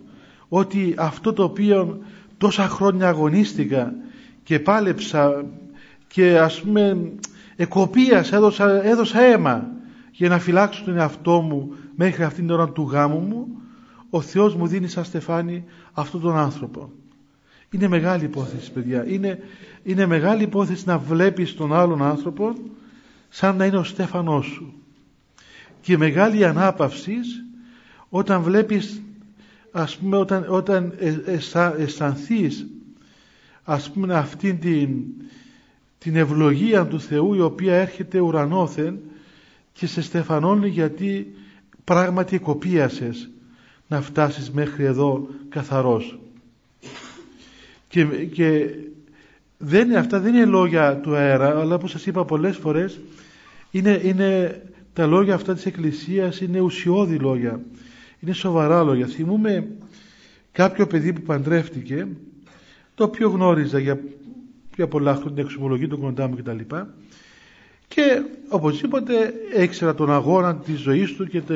Ότι αυτό το οποίο τόσα χρόνια αγωνίστηκα και πάλεψα και ας πούμε εκοπίας έδωσα, έδωσα αίμα για να φυλάξω τον εαυτό μου μέχρι αυτήν την ώρα του γάμου μου ο Θεός μου δίνει σαν στεφάνι αυτόν τον άνθρωπο. Είναι μεγάλη υπόθεση παιδιά. Είναι, είναι μεγάλη υπόθεση να βλέπεις τον άλλον άνθρωπο σαν να είναι ο στέφανός σου. Και μεγάλη ανάπαυση όταν βλέπεις ας πούμε όταν, όταν αισθανθείς ας πούμε αυτήν την την ευλογία του Θεού η οποία έρχεται ουρανόθεν και σε στεφανώνει γιατί πράγματι κοπίασες να φτάσεις μέχρι εδώ καθαρός. Και, και δεν, αυτά δεν είναι λόγια του αέρα, αλλά όπως σας είπα πολλές φορές είναι, είναι τα λόγια αυτά της Εκκλησίας είναι ουσιώδη λόγια. Είναι σοβαρά λόγια. Θυμούμε κάποιο παιδί που παντρεύτηκε το οποίο γνώριζα για για πολλά χρόνια την εξομολογή του κοντά μου κτλ. Και, και οπωσδήποτε έξερα τον αγώνα της ζωής του και τε,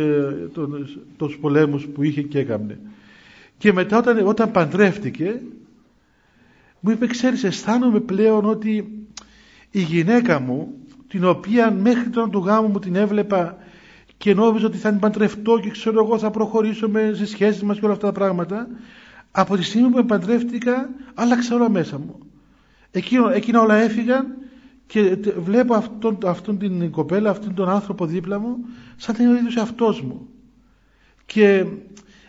τους πολέμους που είχε και έκανε. Και μετά όταν, όταν παντρεύτηκε μου είπε ξέρεις αισθάνομαι πλέον ότι η γυναίκα μου την οποία μέχρι τον του γάμου μου την έβλεπα και νόμιζα ότι θα την παντρευτώ και ξέρω εγώ θα προχωρήσουμε σε σχέσεις μας και όλα αυτά τα πράγματα από τη στιγμή που με παντρεύτηκα άλλαξα όλα μέσα μου Εκείνο, εκείνα όλα έφυγαν και βλέπω αυτόν, αυτόν την κοπέλα, αυτόν τον άνθρωπο δίπλα μου σαν να είναι ο ίδιος αυτός μου. Και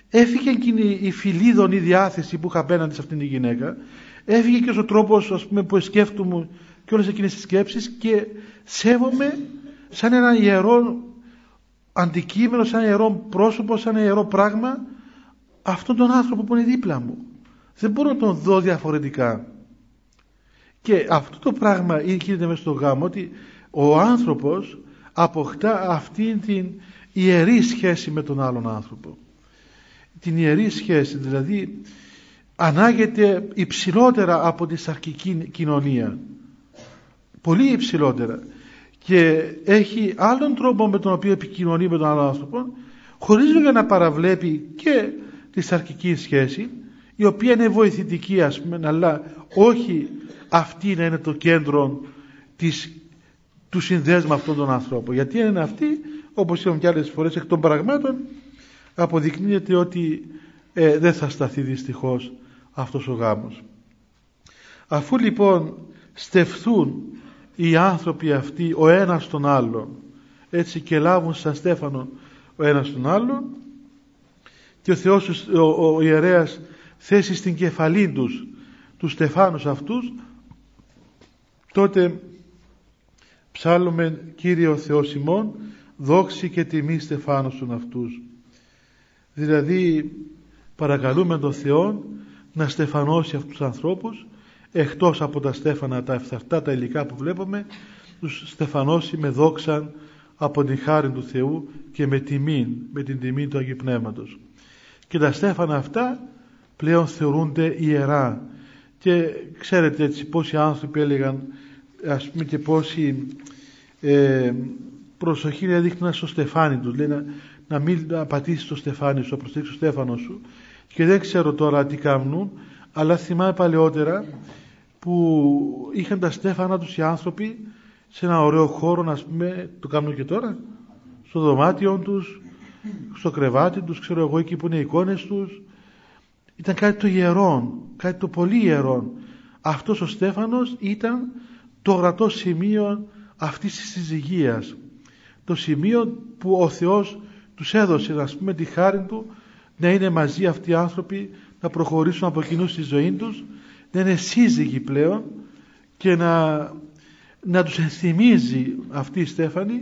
έφυγε εκείνη η φιλίδωνη διάθεση που είχα απέναντι σε αυτήν την γυναίκα. Έφυγε και ο τρόπος ας πούμε, που σκέφτομαι και όλες εκείνες τις σκέψεις και σέβομαι σαν ένα ιερό αντικείμενο, σαν ένα ιερό πρόσωπο, σαν ένα ιερό πράγμα αυτόν τον άνθρωπο που είναι δίπλα μου. Δεν μπορώ να τον δω διαφορετικά. Και αυτό το πράγμα γίνεται μέσα στο γάμο ότι ο άνθρωπος αποκτά αυτήν την ιερή σχέση με τον άλλον άνθρωπο. Την ιερή σχέση δηλαδή ανάγεται υψηλότερα από τη σαρκική κοινωνία. Πολύ υψηλότερα. Και έχει άλλον τρόπο με τον οποίο επικοινωνεί με τον άλλον άνθρωπο χωρίς για να παραβλέπει και τη σαρκική σχέση η οποία είναι βοηθητική ας πούμε αλλά όχι αυτή να είναι το κέντρο της, του συνδέσμου αυτών των ανθρώπων. Γιατί είναι αυτή, όπως είπαμε και άλλες φορές, εκ των πραγμάτων αποδεικνύεται ότι ε, δεν θα σταθεί δυστυχώς αυτός ο γάμος. Αφού λοιπόν στεφθούν οι άνθρωποι αυτοί ο ένας τον άλλον. Έτσι και λάβουν σαν στέφανο ο ένας τον άλλον και ο Θεός ο, ο, ο ιερέας θέσει στην κεφαλή τους τους στεφάνους αυτούς τότε ψάλλουμε Κύριε ο Θεός ημών δόξη και τιμή στεφάνωσον αυτούς. Δηλαδή παρακαλούμε τον Θεό να στεφανώσει αυτούς τους ανθρώπους εκτός από τα στέφανα τα ευθαρτά τα υλικά που βλέπουμε τους στεφανώσει με δόξαν από την χάρη του Θεού και με τιμή, με την τιμή του Αγίου Πνεύματος. Και τα στέφανα αυτά πλέον θεωρούνται ιερά. Και ξέρετε έτσι πόσοι άνθρωποι έλεγαν ας πούμε και πόσοι ε, προσοχή έδειχναν στο στεφάνι τους. Λέει να, να μην να πατήσεις το στεφάνι σου, να προσθέξεις το στέφανο σου. Και δεν ξέρω τώρα τι κάνουν αλλά θυμάμαι παλαιότερα που είχαν τα στέφανα τους οι άνθρωποι σε ένα ωραίο χώρο να πούμε, το κάνουν και τώρα στο δωμάτιο τους στο κρεβάτι τους, ξέρω εγώ εκεί που είναι οι εικόνες τους. Ήταν κάτι το ιερό, κάτι το πολύ ιερό. Αυτός ο Στέφανος ήταν το ορατό σημείο αυτής της συζυγίας. Το σημείο που ο Θεός τους έδωσε, να πούμε, τη χάρη Του να είναι μαζί αυτοί οι άνθρωποι, να προχωρήσουν από κοινού στη ζωή τους, να είναι σύζυγοι πλέον και να, να τους ενθυμίζει αυτή η Στέφανη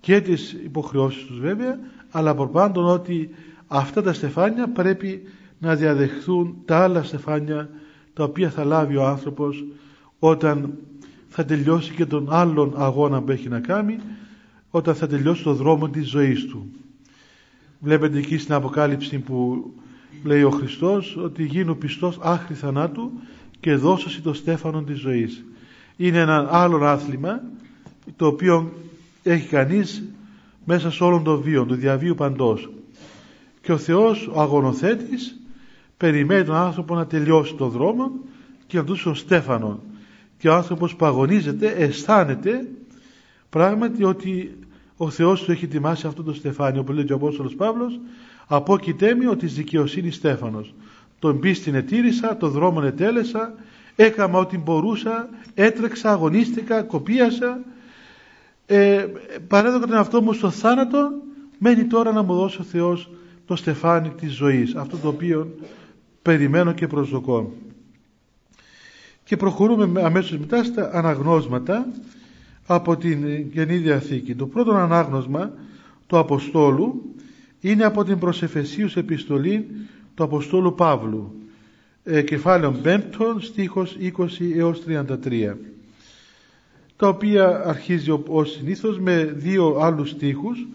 και τις υποχρεώσεις τους βέβαια, αλλά από πάντων ότι αυτά τα στεφάνια πρέπει να διαδεχθούν τα άλλα στεφάνια τα οποία θα λάβει ο άνθρωπος όταν θα τελειώσει και τον άλλον αγώνα που έχει να κάνει όταν θα τελειώσει το δρόμο της ζωής του. Βλέπετε εκεί στην Αποκάλυψη που λέει ο Χριστός ότι γίνω πιστός άχρη θανάτου και δώσωση το στέφανο της ζωής. Είναι ένα άλλο άθλημα το οποίο έχει κανείς μέσα σε όλον το βίο, του διαβίου παντός. Και ο Θεός, ο αγωνοθέτης, περιμένει τον άνθρωπο να τελειώσει το δρόμο και να δώσει τον στέφανο. Και ο άνθρωπος που αγωνίζεται αισθάνεται πράγματι ότι ο Θεός του έχει ετοιμάσει αυτό το στεφάνιο που λέει και ο Απόστολος Παύλος από κοιτέμι ότι δικαιοσύνης στέφανος τον πίστην ετήρησα, τον δρόμο ετέλεσα έκαμα ό,τι μπορούσα έτρεξα, αγωνίστηκα, κοπίασα ε, παρέδωκα τον αυτό μου στο θάνατο μένει τώρα να μου δώσει ο Θεός το στεφάνι της ζωής αυτό το οποίο περιμένω και προσδοκώ και προχωρούμε αμέσως μετά στα αναγνώσματα από την Καινή Διαθήκη. Το πρώτο ανάγνωσμα του Αποστόλου είναι από την προσεφεσίους επιστολή του Αποστόλου Παύλου ε, κεφάλαιο 5 στίχος 20 έως 33 τα οποία αρχίζει ως συνήθως με δύο άλλους στίχους.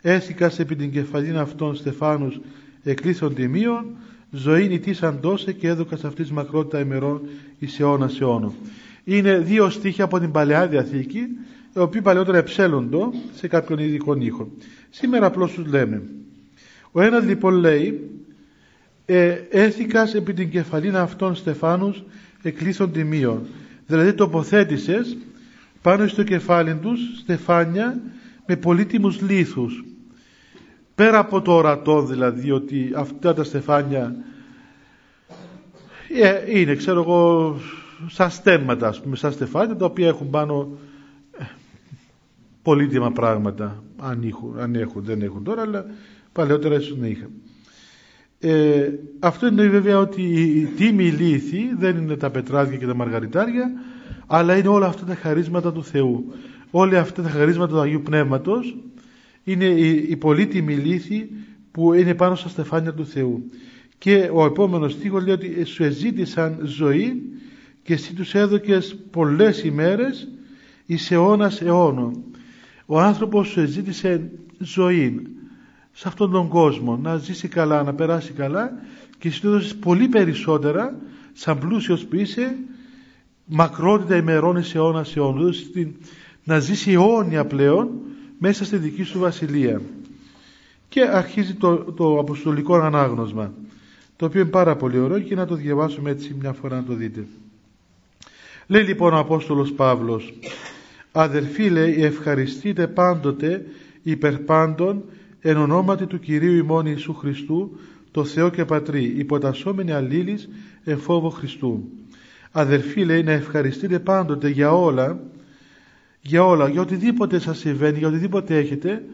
Έθηκας επί την κεφαλήν αυτών Στεφάνους εκκλήσεων τιμίων ζωήν ητής αντώσε και έδωκας αυτής μακρότητα ημερών εις αιώνα αιώνα είναι δύο στίχια από την Παλαιά Διαθήκη οι οποίοι παλαιότερα εψέλοντο σε κάποιον ειδικό ήχο σήμερα απλώς τους λέμε. Ο ένας λοιπόν λέει ε, έθηκας επί την κεφαλήν αυτών Στεφάνους εκκλήσεων τιμίων δηλαδή τοποθέτησες πάνω στο κεφάλι τους στεφάνια με πολύτιμους λίθους. Πέρα από το ορατό δηλαδή ότι αυτά τα στεφάνια ε, είναι ξέρω εγώ σαν στέμματα ας πούμε σαν στεφάνια τα οποία έχουν πάνω ε, πολύτιμα πράγματα. Αν έχουν, αν έχουν δεν έχουν τώρα αλλά παλαιότερα ίσως να είχαν ε, αυτό είναι βέβαια ότι η τίμη λύθη δεν είναι τα πετράδια και τα μαργαριτάρια αλλά είναι όλα αυτά τα χαρίσματα του Θεού. Όλα αυτά τα χαρίσματα του Αγίου Πνεύματος είναι η, η πολύτιμη λύθη που είναι πάνω στα στεφάνια του Θεού. Και ο επόμενος στίχος λέει ότι σου εζήτησαν ζωή και εσύ τους έδωκες πολλές ημέρες εις αιώνας αιώνων ο άνθρωπος σου εζήτησε ζωή σε αυτόν τον κόσμο να ζήσει καλά, να περάσει καλά και εσύ του έδωσες πολύ περισσότερα σαν πλούσιος που είσαι μακρότητα ημερών εις αιώνας αιώνων να ζήσει αιώνια πλέον μέσα στη δική σου βασιλεία. Και αρχίζει το, το αποστολικό ανάγνωσμα το οποίο είναι πάρα πολύ ωραίο και να το διαβάσουμε έτσι μια φορά να το δείτε. Λέει λοιπόν ο Απόστολος Παύλος αδερφοί λέει ευχαριστείτε πάντοτε υπερπάντων εν ονόματι του Κυρίου ημών Ιησού Χριστού το Θεό και Πατρί υποτασσόμενοι αλλήλεις εν φόβο Χριστού αδερφοί λέει να ευχαριστείτε πάντοτε για όλα για όλα, για οτιδήποτε σας συμβαίνει, για οτιδήποτε έχετε,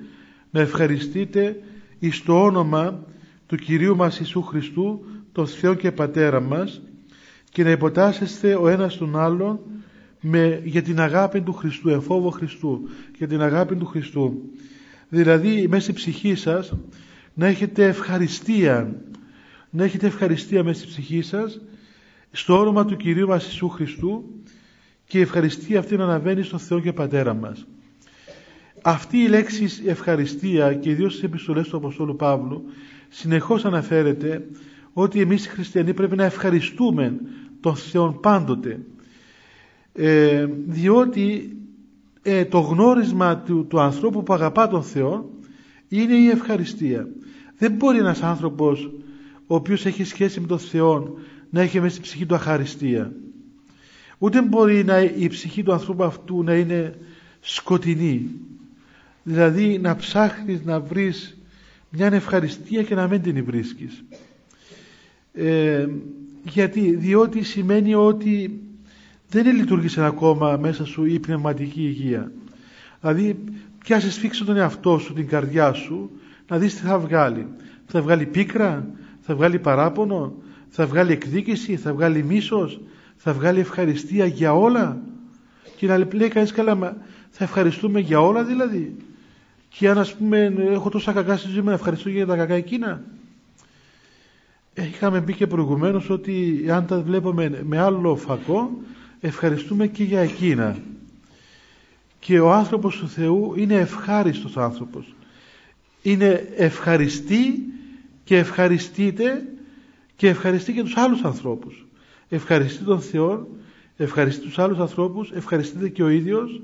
να ευχαριστείτε εις το όνομα του Κυρίου μας Ιησού Χριστού, τον Θεό και Πατέρα μας και να υποτάσσεστε ο ένας τον άλλον με, για την αγάπη του Χριστού, εφόβο Χριστού, για την αγάπη του Χριστού. Δηλαδή μέσα στη ψυχή σας να έχετε ευχαριστία, να έχετε ευχαριστία μέσα στη ψυχή σας στο όνομα του Κυρίου μας Ιησού Χριστού και η ευχαριστία αυτή να αναβαίνει στο Θεό και Πατέρα μας. Αυτή η λέξη ευχαριστία και ιδίως στις επιστολές του Αποστόλου Παύλου συνεχώς αναφέρεται ότι εμείς οι χριστιανοί πρέπει να ευχαριστούμε τον Θεό πάντοτε ε, διότι ε, το γνώρισμα του, του ανθρώπου που αγαπά τον Θεό είναι η ευχαριστία. Δεν μπορεί ένας άνθρωπος ο οποίος έχει σχέση με τον Θεό να έχει μέσα στην ψυχή του αχαριστία. Ούτε μπορεί να, η ψυχή του ανθρώπου αυτού να είναι σκοτεινή. Δηλαδή να ψάχνεις να βρεις μια ευχαριστία και να μην την βρίσκεις ε, γιατί; Διότι σημαίνει ότι δεν λειτουργήσε ακόμα μέσα σου η πνευματική υγεία. Δηλαδή πιάσεις φίξε τον εαυτό σου, την καρδιά σου να δεις τι θα βγάλει. Θα βγάλει πίκρα, θα βγάλει παράπονο θα βγάλει εκδίκηση, θα βγάλει μίσος θα βγάλει ευχαριστία για όλα. Και να λέει κανείς καλά θα ευχαριστούμε για όλα δηλαδή. Και αν ας πούμε έχω τόσα κακά στη ζωή μου να ευχαριστώ για τα κακά εκείνα ε, είχαμε πει και προηγουμένως ότι αν τα βλέπουμε με άλλο φακό ευχαριστούμε και για εκείνα. Και ο άνθρωπος του Θεού είναι ευχάριστος άνθρωπος. Είναι ευχαριστή και ευχαριστείτε και ευχαριστεί και τους άλλους ανθρώπους. Ευχαριστεί τον Θεό ευχαριστεί τους άλλους ανθρώπους ευχαριστείται και ο ίδιος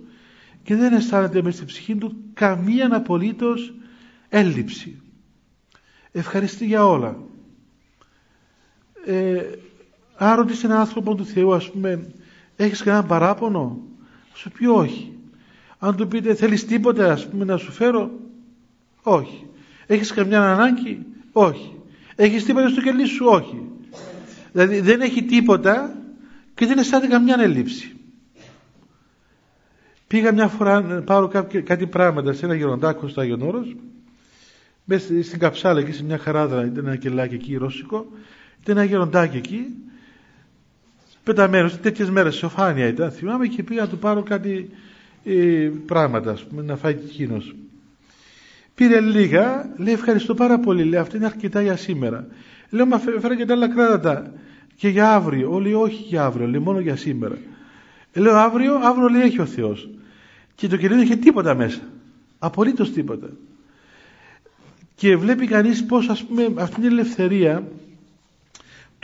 και δεν αισθάνεται μέσα στην ψυχή του καμία απολύτως έλλειψη. Ευχαριστεί για όλα. Ε, αν ρωτήσει έναν άνθρωπο του Θεού ας πούμε έχεις κανένα παράπονο; Σου πει όχι. Αν του πείτε θέλεις τίποτα ας πούμε να σου φέρω; Όχι. Έχεις καμιά ανάγκη; Όχι. Έχεις τίποτα στο κελί σου; Όχι. Δηλαδή δεν έχει τίποτα και δεν αισθάνεται καμιά έλλειψη πήγα μια φορά να πάρω κάτι πράγματα σε ένα γεροντάκο στο Άγιον Όρος. Μέσα στην Καψάλα εκεί σε μια χαράδρα ήταν ένα κελάκι εκεί ρώσικο. Ήταν ένα γεροντάκι εκεί πεταμένο τέτοιες μέρες σοφάνια ήταν θυμάμαι και πήγα να του πάρω κάτι ε, πράγματα ας πούμε, να φάει εκείνος. Πήρε λίγα, λέει ευχαριστώ πάρα πολύ, λέει αυτά είναι αρκετά για σήμερα. Λέω μα φέρα και τα άλλα κράτατα και για αύριο. Όλοι όχι για αύριο, λέει μόνο για σήμερα. Ε, λέω αύριο, αύριο λέει έχει ο Θεός. Και το κερί δεν είχε τίποτα μέσα. Απολύτως τίποτα. Και βλέπει κανείς πως ας πούμε αυτή είναι η ελευθερία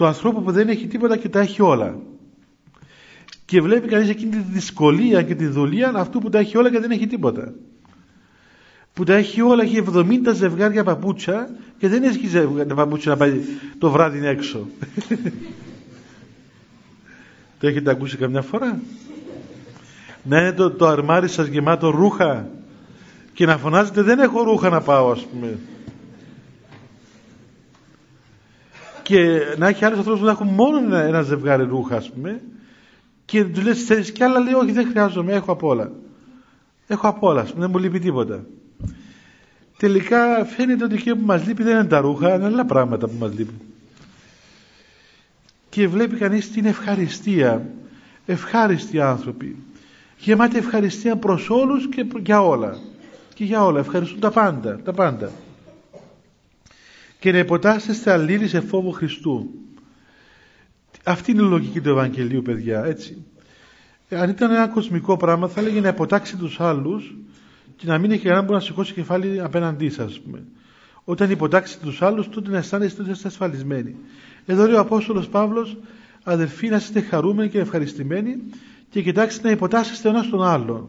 του ανθρώπου που δεν έχει τίποτα και τα έχει όλα. Και βλέπει κανείς εκείνη τη δυσκολία και τη δουλεία αυτού που τα έχει όλα και δεν έχει τίποτα. Που τα έχει όλα, έχει 70 ζευγάρια παπούτσια και δεν έχει ζευγάρια παπούτσια να πάει το βράδυ έξω. το έχετε ακούσει καμιά φορά; Να είναι το, το αρμάρι σας γεμάτο ρούχα και να φωνάζετε δεν έχω ρούχα να πάω ας πούμε. Και να έχει άλλους ανθρώπους που να έχουν μόνο ένα, ένα ζευγάρι ρούχα ας πούμε και του λες θέλεις κι άλλα λέει όχι δεν χρειάζομαι έχω απ' όλα έχω απ' όλα δεν μου λείπει τίποτα. Τελικά φαίνεται ότι εκεί που μας λείπει δεν είναι τα ρούχα είναι άλλα πράγματα που μας λείπουν. Και βλέπει κανείς την ευχαριστία. Ευχάριστοι άνθρωποι. Γεμάτη ευχαριστία προς όλους και για όλα. Και για όλα. Ευχαριστούν τα πάντα τα πάντα και να υποτάσσεστε αλλήλοι σε φόβο Χριστού αυτή είναι η λογική του Ευαγγελίου, παιδιά, έτσι. Αν ήταν ένα κοσμικό πράγμα, θα έλεγε να υποτάξει τους άλλους και να μην έχει κανένα που να σηκώσει κεφάλι απέναντί σας, πούμε. Όταν υποτάξει τους άλλους, τότε να αισθάνεστε ότι είστε ασφαλισμένοι. Εδώ λέει ο Απόστολος Παύλος, αδερφοί, να είστε χαρούμενοι και ευχαριστημένοι και κοιτάξτε να υποτάσσεστε ένας τον άλλον.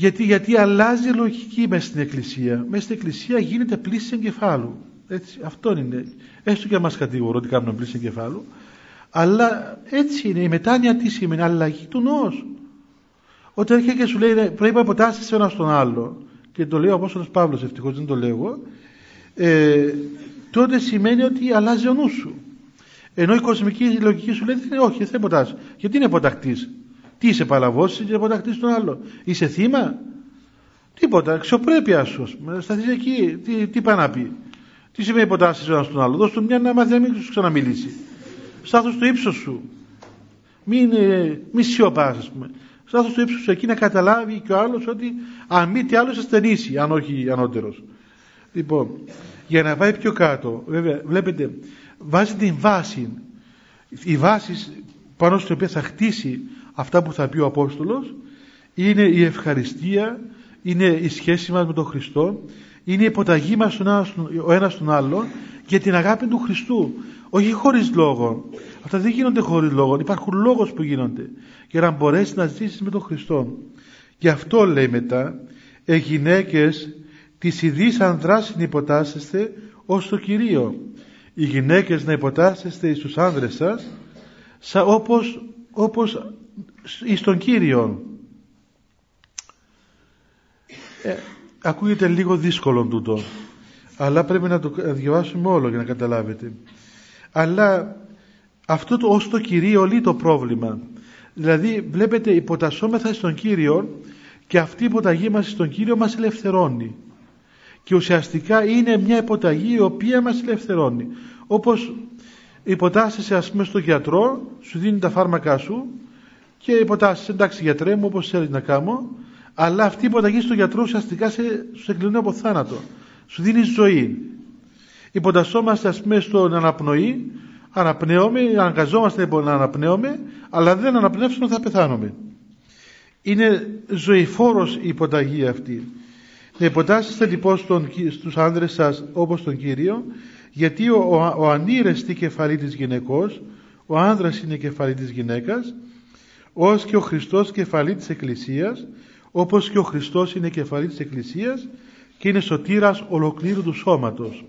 Γιατί, γιατί αλλάζει η λογική μέσα στην Εκκλησία. Μέσα στην Εκκλησία γίνεται πλήση εγκεφάλου. Έτσι, αυτό είναι. Έστω και μας κατηγορώ ότι κάνουμε πλήση εγκεφάλου. Αλλά έτσι είναι. Η μετάνοια τι σημαίνει; Αλλαγή του νόου. Όταν έρχεται και σου λέει πρέπει να υποτάσσει ένα στον άλλο και το λέει ο Απόστολος Παύλος ευτυχώς δεν το λέω ε, τότε σημαίνει ότι αλλάζει ο νους σου. Ενώ η κοσμική λογική σου λέει όχι δεν υποτάσσει. Γιατί είναι υποτακτής. Τι είσαι παλαβός είσαι υποτακτής στον άλλο. Είσαι θύμα; Τίποτα. Αξιοπρέπεια σου. Σταθείς εκεί. Τι, τι πάει να πει; Τι σημαίνει υποτάσσει ένας στον άλλο; Δώσ' του μια να μάθει να μην σου ξαναμιλήσει. Στάθου στο ύψος σου. Μην, ε, μη σιωπάς, ας πούμε. Στάθου στο ύψος σου εκεί να καταλάβει και ο άλλος ότι αν μη τι άλλο ασθενήσει, αν όχι ανώτερος. Λοιπόν, για να πάει πιο κάτω, βέβαια, βλέπετε, βάζει την βάση. Η βάση πάνω στην οποία θα χτίσει αυτά που θα πει ο Απόστολος είναι η ευχαριστία, είναι η σχέση μας με τον Χριστό είναι η υποταγή μας ο ένας τον άλλον για την αγάπη του Χριστού. Όχι χωρίς λόγο. Αυτά δεν γίνονται χωρίς λόγο. Υπάρχουν λόγος που γίνονται. Για να μπορέσεις να ζήσεις με τον Χριστό. Γι' αυτό λέει μετά ε γυναίκες τις ιδείς ανδράς υποτάσσεστε ως το Κυρίο. Οι γυναίκες να υποτάσσεστε στους άνδρες σας σαν όπως, όπως εις τον Κύριο ε, ακούγεται λίγο δύσκολο τούτο αλλά πρέπει να το διαβάσουμε όλο για να καταλάβετε. Αλλά αυτό το ως το Κυρίο λύει το πρόβλημα. Δηλαδή βλέπετε υποτασσόμεθα στον Κύριο και αυτή η υποταγή μας στον Κύριο μας ελευθερώνει. Και ουσιαστικά είναι μια υποταγή η οποία μας ελευθερώνει. Όπως υποτάσσεσαι ας πούμε στον γιατρό σου δίνει τα φάρμακά σου και υποτάσσεσαι εντάξει γιατρέ μου όπως θέλεις να κάνω αλλά αυτή η υποταγή στον γιατρό ουσιαστικά σε, σου εκκλίνει από θάνατο. Σου δίνει ζωή. Υποτασσόμαστε ας πούμε στον αναπνοή αναπνέουμε, αναγκαζόμαστε να αναπνέουμε αλλά δεν αναπνεύσουμε θα πεθάνουμε. Είναι ζωηφόρος η υποταγή αυτή. Να υποτάσσεστε λοιπόν στον, στους άνδρες σας όπως τον Κύριο γιατί ο, ο, ο ανήρεστη κεφαλή της γυναικός ο άνδρας είναι κεφαλή της γυναίκας ως και ο Χριστός κεφαλή της Εκκλησίας όπως και ο Χριστός είναι κεφαλή της Εκκλησίας και είναι σωτήρας ολοκλήρου του σώματος.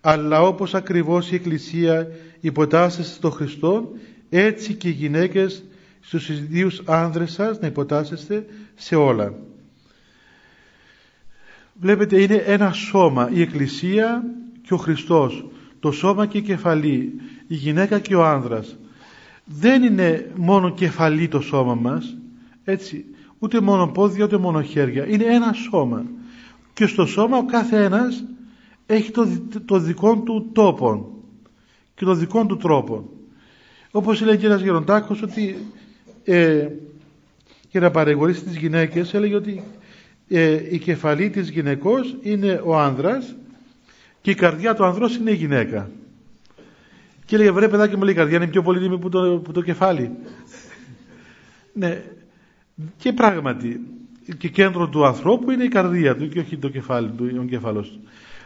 Αλλά όπως ακριβώς η Εκκλησία υποτάσσεται στο Χριστό έτσι και οι γυναίκες στους ιδίους άνδρες σας να υποτάσσεστε σε όλα. Βλέπετε είναι ένα σώμα η Εκκλησία και ο Χριστός. Το σώμα και η κεφαλή η γυναίκα και ο άνδρας δεν είναι μόνο κεφαλή το σώμα μας έτσι ούτε μόνο πόδια ούτε μόνο χέρια. Είναι ένα σώμα. Και στο σώμα ο κάθε ένας έχει το, το δικό του τόπο και το δικό του τρόπο όπως λέει και ένας γεροντάκος ότι ε, για να παρεγορήσει τις γυναίκες έλεγε ότι ε, η κεφαλή της γυναικός είναι ο άνδρας και η καρδιά του ανδρός είναι η γυναίκα και έλεγε βρε παιδάκι μου λέει η καρδιά είναι πιο πολύτιμη που το, που το κεφάλι ναι. Και πράγματι και κέντρο του ανθρώπου είναι η καρδία του και όχι το κεφάλι του, ο κεφαλός του.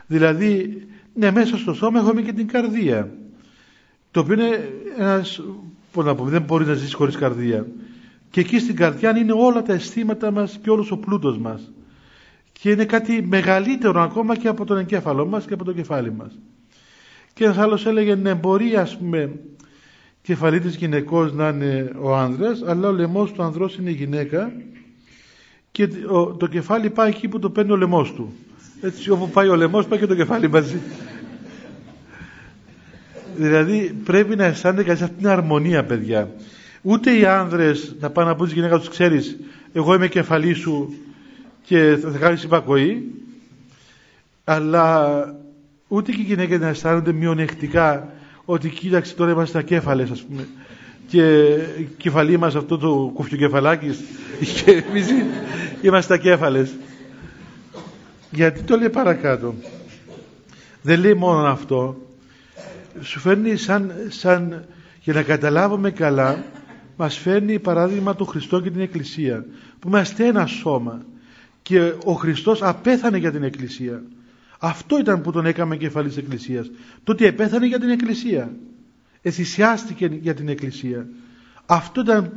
Δηλαδή ναι μέσα στο σώμα έχουμε και την καρδία το οποίο είναι ένας πώς να πούμε, δεν μπορεί να ζήσει χωρίς καρδία. Και εκεί στην καρδιά είναι όλα τα αισθήματα μας και όλος ο πλούτος μας. Και είναι κάτι μεγαλύτερο ακόμα και από τον εγκέφαλό μας και από το κεφάλι μας και ένας άλλος έλεγε ναι μπορεί ας πούμε κεφαλή της γυναικός να είναι ο άνδρας αλλά ο λαιμός του ανδρός είναι η γυναίκα και το κεφάλι πάει εκεί που το παίρνει ο λαιμός του έτσι όπου πάει ο λαιμός πάει και το κεφάλι μαζί. Δηλαδή πρέπει να αισθάνεται κανείς αυτή την αρμονία παιδιά. Ούτε οι άνδρες να πάνε να πούν στη γυναίκα τους ξέρεις εγώ είμαι κεφαλή σου και θα κάνεις υπακοή αλλά ούτε και οι γυναίκες να αισθάνονται μειονεκτικά ότι κοίταξε τώρα είμαστε ακέφαλες ας πούμε. Και κεφαλή μας αυτό το κουφιοκεφαλάκι και εμείς είμαστε ακέφαλες γιατί το λέει παρακάτω. Δεν λέει μόνο αυτό. Σου φέρνει σαν, σαν για να καταλάβουμε καλά μας φέρνει παράδειγμα του Χριστό και την Εκκλησία που είμαστε ένα σώμα. Και ο Χριστός απέθανε για την Εκκλησία αυτό ήταν που τον έκαμε κεφαλής της Εκκλησίας. Το ότι επέθανε για την Εκκλησία. Εθυσιάστηκε για την Εκκλησία. Αυτό ήταν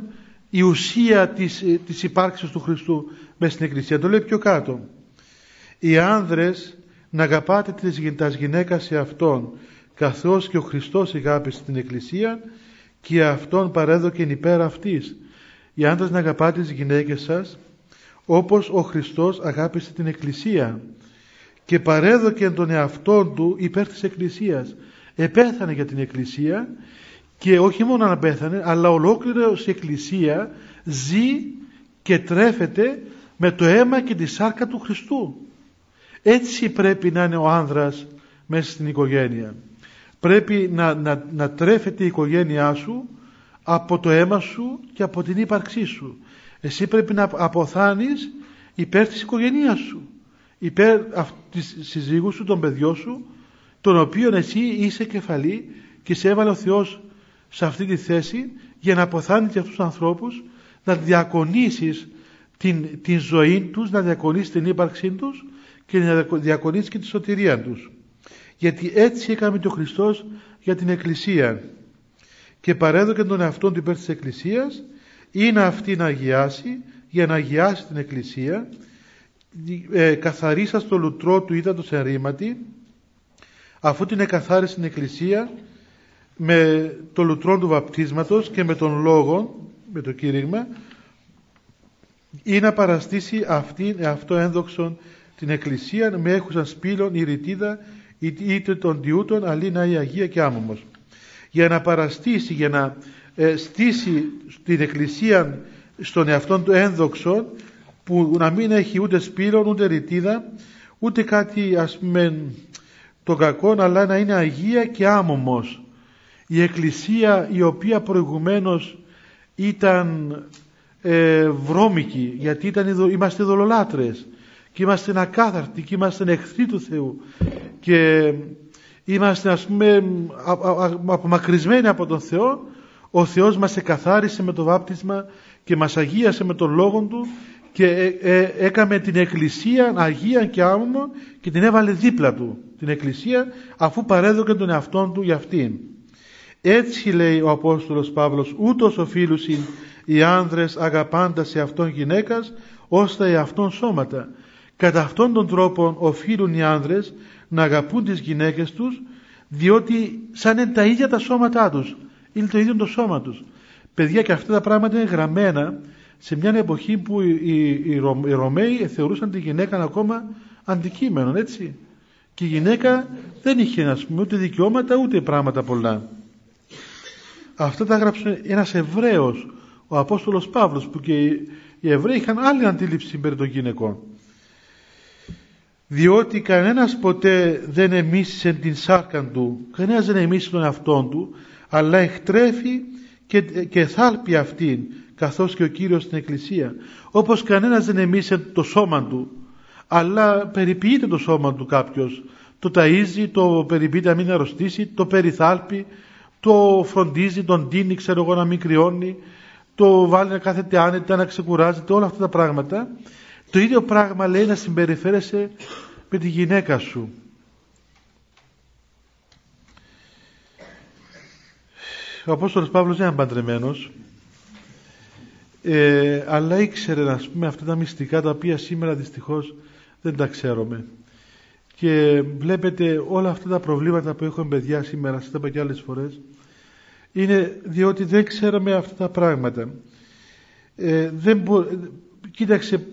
η ουσία της, της υπάρξης του Χριστού μέσα στην Εκκλησία. Το λέει πιο κάτω. Οι άνδρες να αγαπάτε τις γυναίκας σε Αυτόν καθώς και ο Χριστός αγάπησε την Εκκλησία και Αυτόν παρέδοκε υπέρ αυτής. Οι άνδρες να αγαπάτε τις γυναίκες σας όπως ο Χριστός αγάπησε την Εκκλησία και παρέδοκε τον εαυτόν του υπέρ της Εκκλησίας. Επέθανε για την Εκκλησία και όχι μόνο να πέθανε αλλά ολόκληρο η Εκκλησία ζει και τρέφεται με το αίμα και τη σάρκα του Χριστού. Έτσι πρέπει να είναι ο άνδρας μέσα στην οικογένεια. Πρέπει να, να, να τρέφεται η οικογένειά σου από το αίμα σου και από την ύπαρξή σου. Εσύ πρέπει να αποθάνεις υπέρ της οικογένειάς σου. Υπέρ της συζύγου σου, των παιδιών σου, των οποίων εσύ είσαι κεφαλή και σε έβαλε ο Θεός σε αυτή τη θέση για να αποθάνεις και αυτούς τους ανθρώπους, να διακονήσεις την, την ζωή τους, να διακονήσεις την ύπαρξή τους και να διακονήσεις και τη σωτηρία τους. Γιατί έτσι έκαμε και ο Χριστός για την Εκκλησία και παρέδωκε τον εαυτόν του υπέρ της Εκκλησίας ή να αυτή να αγιάσει για να αγιάσει την Εκκλησία ε, καθαρίσας στο λουτρό του ύδατος ερήματι αφού την εκαθάρισε την Εκκλησία με το λουτρό του βαπτίσματος και με τον λόγο με το κήρυγμα ή να παραστήσει αυτήν αυτό ένδοξον την εκκλησία με έχουσαν σπήλων ή ρητίδα είτε των διούτων αλήνα η Αγία και άμωμος για να παραστήσει για να ε, στήσει την εκκλησία στον εαυτό του ένδοξο που να μην έχει ούτε σπήλων ούτε ρητίδα ούτε κάτι ας πούμε το κακό αλλά να είναι Αγία και άμωμος η εκκλησία η οποία προηγουμένως ήταν ε, βρώμικη γιατί ήταν, είμαστε δολολάτρες και είμαστε ακάθαρτοι και είμαστε εχθροί του Θεού και είμαστε ας πούμε απομακρυσμένοι από τον Θεό ο Θεός μας εκαθάρισε με το βάπτισμα και μας αγίασε με τον Λόγο Του και ε, ε, έκαμε την Εκκλησία Αγία και άμμο και την έβαλε δίπλα Του την Εκκλησία αφού παρέδωκε τον εαυτόν Του για αυτήν. Έτσι λέει ο Απόστολος Παύλος ούτως οφείλουν οι άνδρες αγαπάντας σε αυτόν γυναίκας ώστε εαυτόν σώματα. Κατά αυτόν τον τρόπο οφείλουν οι άνδρες να αγαπούν τις γυναίκες τους διότι σαν είναι τα ίδια τα σώματά τους είναι το ίδιο το σώμα τους παιδιά και αυτά τα πράγματα είναι γραμμένα σε μια εποχή που οι, οι, οι Ρωμαίοι θεωρούσαν τη γυναίκα ακόμα αντικείμενο έτσι. Και η γυναίκα δεν είχε ας πούμε, ούτε δικαιώματα ούτε πράγματα πολλά. Αυτά τα έγραψε ένας Εβραίος ο Απόστολος Παύλος που και οι Εβραίοι είχαν άλλη αντίληψη περί των γυναικών. Διότι κανένας ποτέ δεν εμίσησε την σάρκα του κανένας δεν εμίσησε τον εαυτόν του αλλά εκτρέφει και, και θάλπει αυτήν καθώς και ο Κύριος στην Εκκλησία. Όπως κανένας δεν εμίσησε το σώμα του αλλά περιποιείται το σώμα του κάποιος. Το ταΐζει, το περιποιείται να μην αρρωστήσει το περιθάλπει το φροντίζει, τον τίνει ξέρω εγώ να μην κρυώνει το βάλει να κάθεται άνετα, να ξεκουράζεται όλα αυτά τα πράγματα. Το ίδιο πράγμα λέει να συμπεριφέρεσαι με τη γυναίκα σου. Ο Απόστολος Παύλος δεν είναι παντρεμένος ε, αλλά ήξερε να πούμε αυτά τα μυστικά τα οποία σήμερα δυστυχώς δεν τα ξέρουμε. Και βλέπετε όλα αυτά τα προβλήματα που έχουμε παιδιά σήμερα, σας τα είπα και άλλες φορές, είναι διότι δεν ξέραμε αυτά τα πράγματα. Ε, δεν Κοίταξε,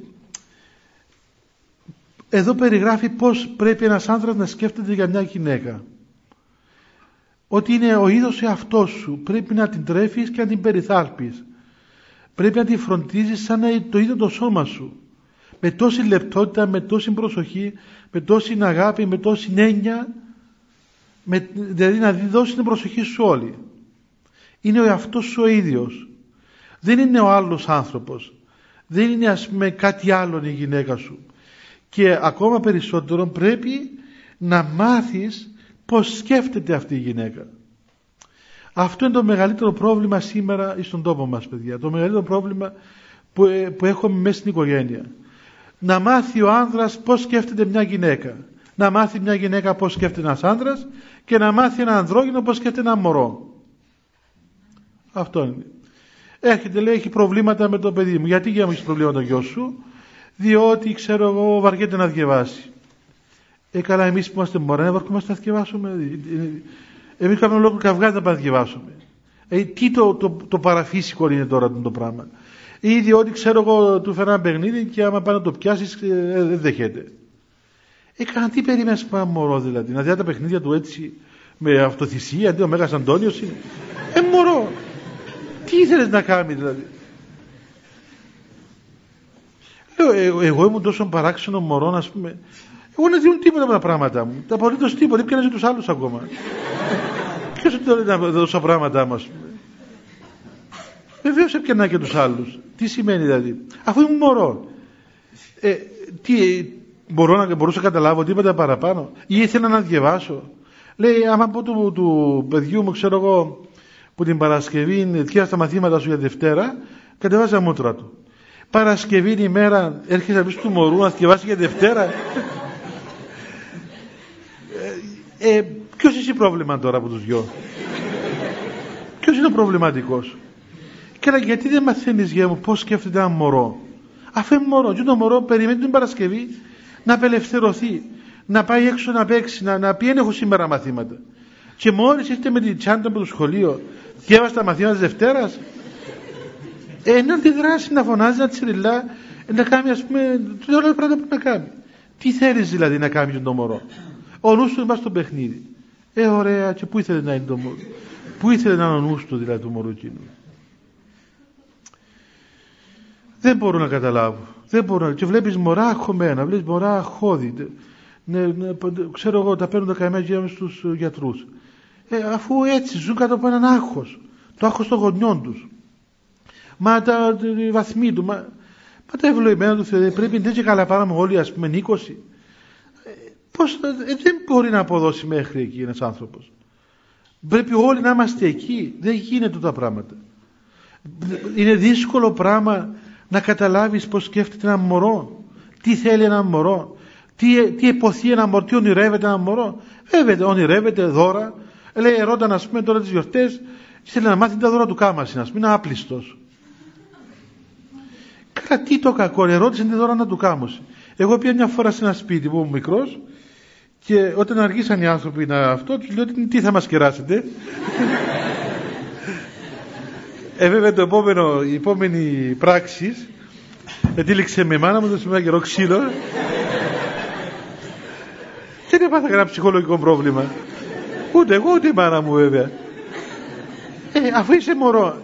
εδώ περιγράφει πώς πρέπει ένας άνδρας να σκέφτεται για μια γυναίκα. Ότι είναι ο είδος εαυτός σου. Πρέπει να την τρέφεις και να την περιθάλπεις. Πρέπει να την φροντίζεις σαν να το ίδιο το σώμα σου. Με τόση λεπτότητα, με τόση προσοχή, με τόση αγάπη, με τόση έννοια. Με, δηλαδή να δώσει την προσοχή σου όλη. Είναι ο εαυτός σου ο ίδιος. Δεν είναι ο άλλος άνθρωπος. Δεν είναι ας πούμε κάτι άλλο η γυναίκα σου και ακόμα περισσότερο πρέπει να μάθεις πως σκέφτεται αυτή η γυναίκα. Αυτό είναι το μεγαλύτερο πρόβλημα σήμερα στον τόπο μας παιδιά. Το μεγαλύτερο πρόβλημα που, ε, που έχουμε μέσα στην οικογένεια. Να μάθει ο άνδρας πως σκέφτεται μια γυναίκα. Να μάθει μια γυναίκα πως σκέφτεται ένας άνδρας και να μάθει ένα ανδρόγυνο πως σκέφτεται ένα μωρό. Αυτό είναι. Έρχεται λέει έχει προβλήματα με το παιδί μου. Γιατί για να έχεις προβλήματα το γιο σου; Διότι ξέρω εγώ βαριέται να διαβάσει. Ε, καλά, εμείς που είμαστε μωρά, δεν βαρκούμαστε να διαβάσουμε. Εμείς κάνουμε λόγο καυγά να πάμε να διαβάσουμε. Ε, τι το, το, το παραφύσικο είναι τώρα το πράγμα. Ή διότι ξέρω εγώ του φέρνει ένα παιχνίδι και άμα πάει να το πιάσεις ε, δεν δέχεται. Ε, κανένα τι περίμενες που μωρό δηλαδή. Να δει τα παιχνίδια του έτσι με αυτοθυσία, αντί ο Μέγας Αντώνιος είναι. Ε, μωρό. Τι ήθελες να κάνει δηλαδή. Λέω, ε, εγώ ήμουν τόσο παράξενο μωρό, ας πούμε. Εγώ δεν δίνουν τίποτα με τα πράγματα μου. Τα απολύτως τίποτα, δεν πιάνεις τους άλλους ακόμα. Ποιος δεν να δώσω πράγματα μας, Βεβαίως έπιανα και τους άλλους. Τι σημαίνει δηλαδή, αφού ήμουν μωρό. Ε, τι, μπορώ να, μπορούσα να καταλάβω τίποτα παραπάνω, ή ήθελα να διαβάσω; Λέει, άμα πω του, του παιδιού μου, ξέρω εγώ, που την Παρασκευή είναι στα μαθήματα σου για Δευτέρα, κατεβάζει μούτρα του. Παρασκευή η μέρα έρχεσαι να πεις του μωρού να διαβάσει για Δευτέρα. Ε, ε, ποιος είσαι πρόβλημα τώρα από τους δυο; Ποιος είναι ο προβληματικός; Και λέει, γιατί δεν μαθαίνεις για μου πώς σκέφτεται ένα μωρό; Αφού είναι μωρό, και το μωρό περιμένει την Παρασκευή να απελευθερωθεί, να πάει έξω να παίξει, να, να πει έχω σήμερα μαθήματα. Και μόλις είστε με την τσάντα από το σχολείο, διάβασε τα μαθήματα της Δευτέρας, ε, να αντιδράσει, να φωνάζει, να τσιριλά Ε, να κάνει ας πούμε όλα τα πράγματα που να κάνει. Τι θέλεις δηλαδή να κάνει το μωρό; Ο νους του είμαστε στο παιχνίδι. Ε ωραία και πού ήθελε να είναι το μωρό. Πού ήθελε να είναι ο νους του δηλαδή του μωρού εκείνου. Δεν μπορώ να καταλάβω. Δεν μπορώ. Και βλέπεις μωρά χωμένα, βλέπεις μωρά χώδη. Ναι, ναι, ξέρω εγώ, τα παίρνουν τα καημένα και στους γιατρούς. Ε, αφού έτσι ζουν κάτω από έναν άγχος. Το άγχος των γονιών τους. Μα τα βαθμοί του, μα, μα τα ευλογημένα του Θεού, πρέπει να και καλά πάμε όλοι ας πούμε 20. Ε, πώς, ε, δεν μπορεί να αποδώσει μέχρι εκεί ένας άνθρωπος. Πρέπει όλοι να είμαστε εκεί. Δεν γίνεται τα πράγματα. Είναι δύσκολο πράγμα να καταλάβεις πως σκέφτεται ένα μωρό. Τι θέλει ένα μωρό. Τι, τι εποθεί ένα μωρό. Τι ονειρεύεται ένα μωρό. Βέβαια ονειρεύεται δώρα. Λέει ερώταν ας πούμε τώρα τις γιορτές. Θέλει να μάθει τα δώρα του κάμαση. Ας πούμε είναι άπλιστος. Καλά τι το κακό. Ερώτησε τη δώρα να του κάμωσε. Εγώ πήγα μια φορά σε ένα σπίτι που ήμουν μικρός και όταν αργήσαν οι άνθρωποι να αυτό, τους λέω τι θα μας κεράσετε. ε, βέβαια το επόμενο, η επόμενη πράξη ετύλιξε με μάνα μου, δώσε ένα καιρό ξύλο. και δεν πάθα κανένα ψυχολογικό πρόβλημα. Ούτε εγώ, ούτε η μάνα μου βέβαια. Ε, αφού είσαι μωρό,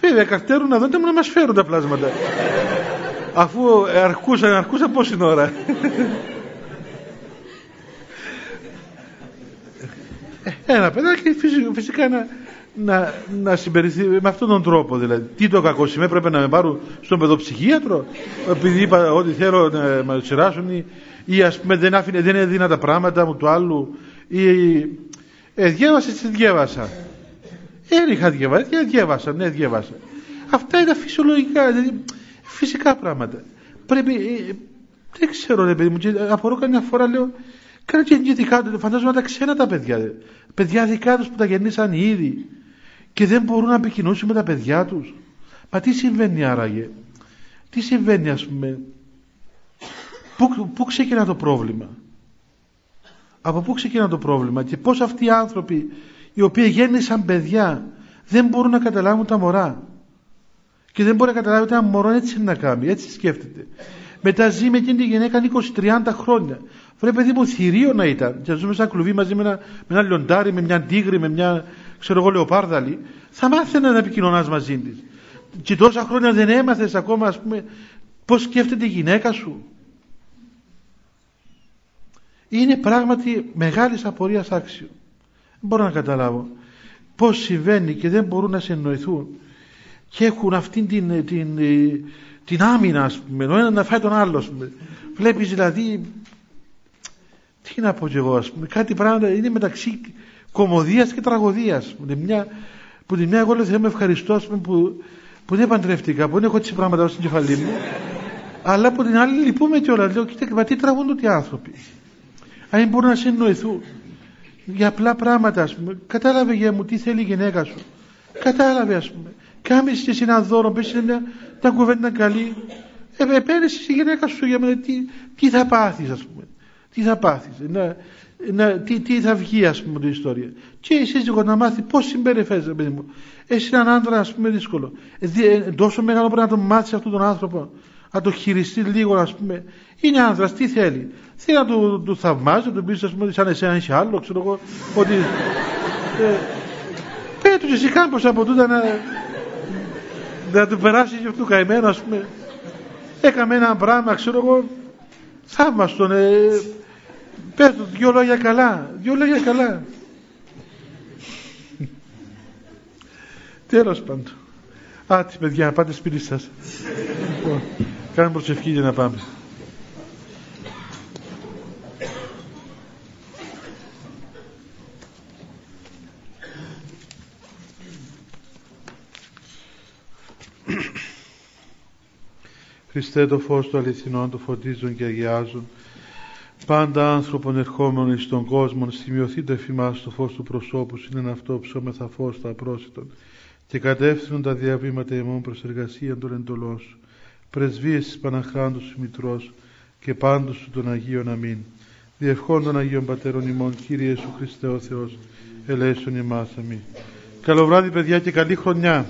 βέβαια καρτέρουν να δουν να μας φέρουν τα πλάσματα. αφού αρκούσαν, αρκούσαν πόση ώρα. Ένα παιδάκι φυσικά να, να, να συμπεριθεί με αυτόν τον τρόπο δηλαδή. Τι το κακό σημαίνει, πρέπει να με πάρουν στον παιδοψυχίατρο επειδή είπα ότι θέλω να με τσιράσουν ή, ή ας πούμε δεν, άφηνε, δεν έδινα τα πράγματα μου του άλλου ή ε, διέβασα, τις διέβασα. Δεν είχα διαβάσει, διέβασα, ναι διέβασα. Αυτά είναι φυσιολογικά, δηλαδή φυσικά πράγματα. Πρέπει, ε, δεν ξέρω ρε παιδί μου, και απορώ καμιά φορά λέω, Κάνε και δικά του, φαντάζομαι τα ξένα τα παιδιά. Παιδιά δικά τους που τα γεννήσαν ήδη και δεν μπορούν να επικοινωνήσουν με τα παιδιά τους. Μα τι συμβαίνει άραγε. Τι συμβαίνει ας πούμε. Πού, πού ξεκινά το πρόβλημα; Από πού ξεκινά το πρόβλημα και πώς αυτοί οι άνθρωποι οι οποίοι γέννησαν παιδιά δεν μπορούν να καταλάβουν τα μωρά; Και δεν μπορεί να καταλάβει ότι ένα μωρό έτσι να κάνει, έτσι σκέφτεται. Μετά ζει με εκείνη τη γυναίκα 20-30 χρόνια. Βρε παιδί μου θηρίο να ήταν. Και ζούμε σαν κλουβί μαζί με ένα, με ένα λιοντάρι, με μια τίγρη, με μια ξέρω εγώ λεοπάρδαλη. Θα μάθαινα να επικοινωνάς μαζί της. Και τόσα χρόνια δεν έμαθες ακόμα ας πούμε πώς σκέφτεται η γυναίκα σου. Είναι πράγματι μεγάλης απορίας άξιο. Δεν μπορώ να καταλάβω πώς συμβαίνει και δεν μπορούν να συνεννοηθούν και έχουν αυτήν την, την, την, την άμυνα, ας πούμε, ο ένα να φάει τον άλλο. Βλέπεις δηλαδή τι να πω κι εγώ, ας πούμε, κάτι πράγματα είναι μεταξύ κομμωδίας και τραγωδίας. Που την μια, που την μια εγώ λέω Θεέ με ευχαριστώ, ας πούμε, που, που δεν παντρεύτηκα, που δεν έχω έτσι πράγματα στην κεφαλή μου. Αλλά από την άλλη λυπούμε κιόλας. Λέω, κοίτα, μα τι τραγούνται οι άνθρωποι. Αν μπορούν να συνεννοηθούν για απλά πράγματα, ας πούμε. Κατάλαβε για μου τι θέλει η γυναίκα σου. Κατάλαβε, ας πούμε. Κάμε και εσύ ένα δώρο, πες μια, τα κουβέντα καλή. Ε, επένεσαι η γυναίκα σου για μένα, τι, τι θα πάθεις, ας πούμε τι θα πάθεις, να, να, τι, τι θα βγει ας πούμε την ιστορία. Και η σύζυγο να μάθεις πώς συμπεριφέρεσαι παιδί μου. Εσύ έναν άντρα ας πούμε δύσκολο. Ε, ε, τόσο μεγάλο πρέπει να τον μάθεις αυτόν τον άνθρωπο. Να το χειριστεί λίγο ας πούμε. Είναι άντρα, τι θέλει. Θέλει να του, του θαυμάζει, να του πεις ας πούμε σαν εσένα είσαι άλλο, ξέρω εγώ. Ότι, ε, πέτω και εσύ κάμπος από τούτα να, να του περάσεις και αυτού καημένο ας πούμε. Έκαμε ένα πράγμα ξέρω εγώ θαύμαστον ε, Πες του δυο λόγια καλά. Δυο λόγια καλά. Τέλος πάντων. Άτι παιδιά, πάτε σπίτι σας. λοιπόν, κάνουμε προσευχή για να πάμε. Χριστέ το φως του αληθινών το φωτίζουν και αγιάζουν πάντα άνθρωπον ερχόμενον εις τον κόσμο σημειωθεί το εφημάς το φως του προσώπου είναι αυτό ψώμεθα φως τα απρόσιτον. Και κατεύθυνον τα διαβήματα ημών προς εργασία των εντολών σου πρεσβείες της Παναχράντου σου Μητρός και πάντως σου των Αγίων Αμήν. Διευχών των Αγίων Πατέρων ημών Κύριε Σου Χριστέ ο Θεός ελέησον ημάς Αμήν. Καλό βράδυ παιδιά και καλή χρονιά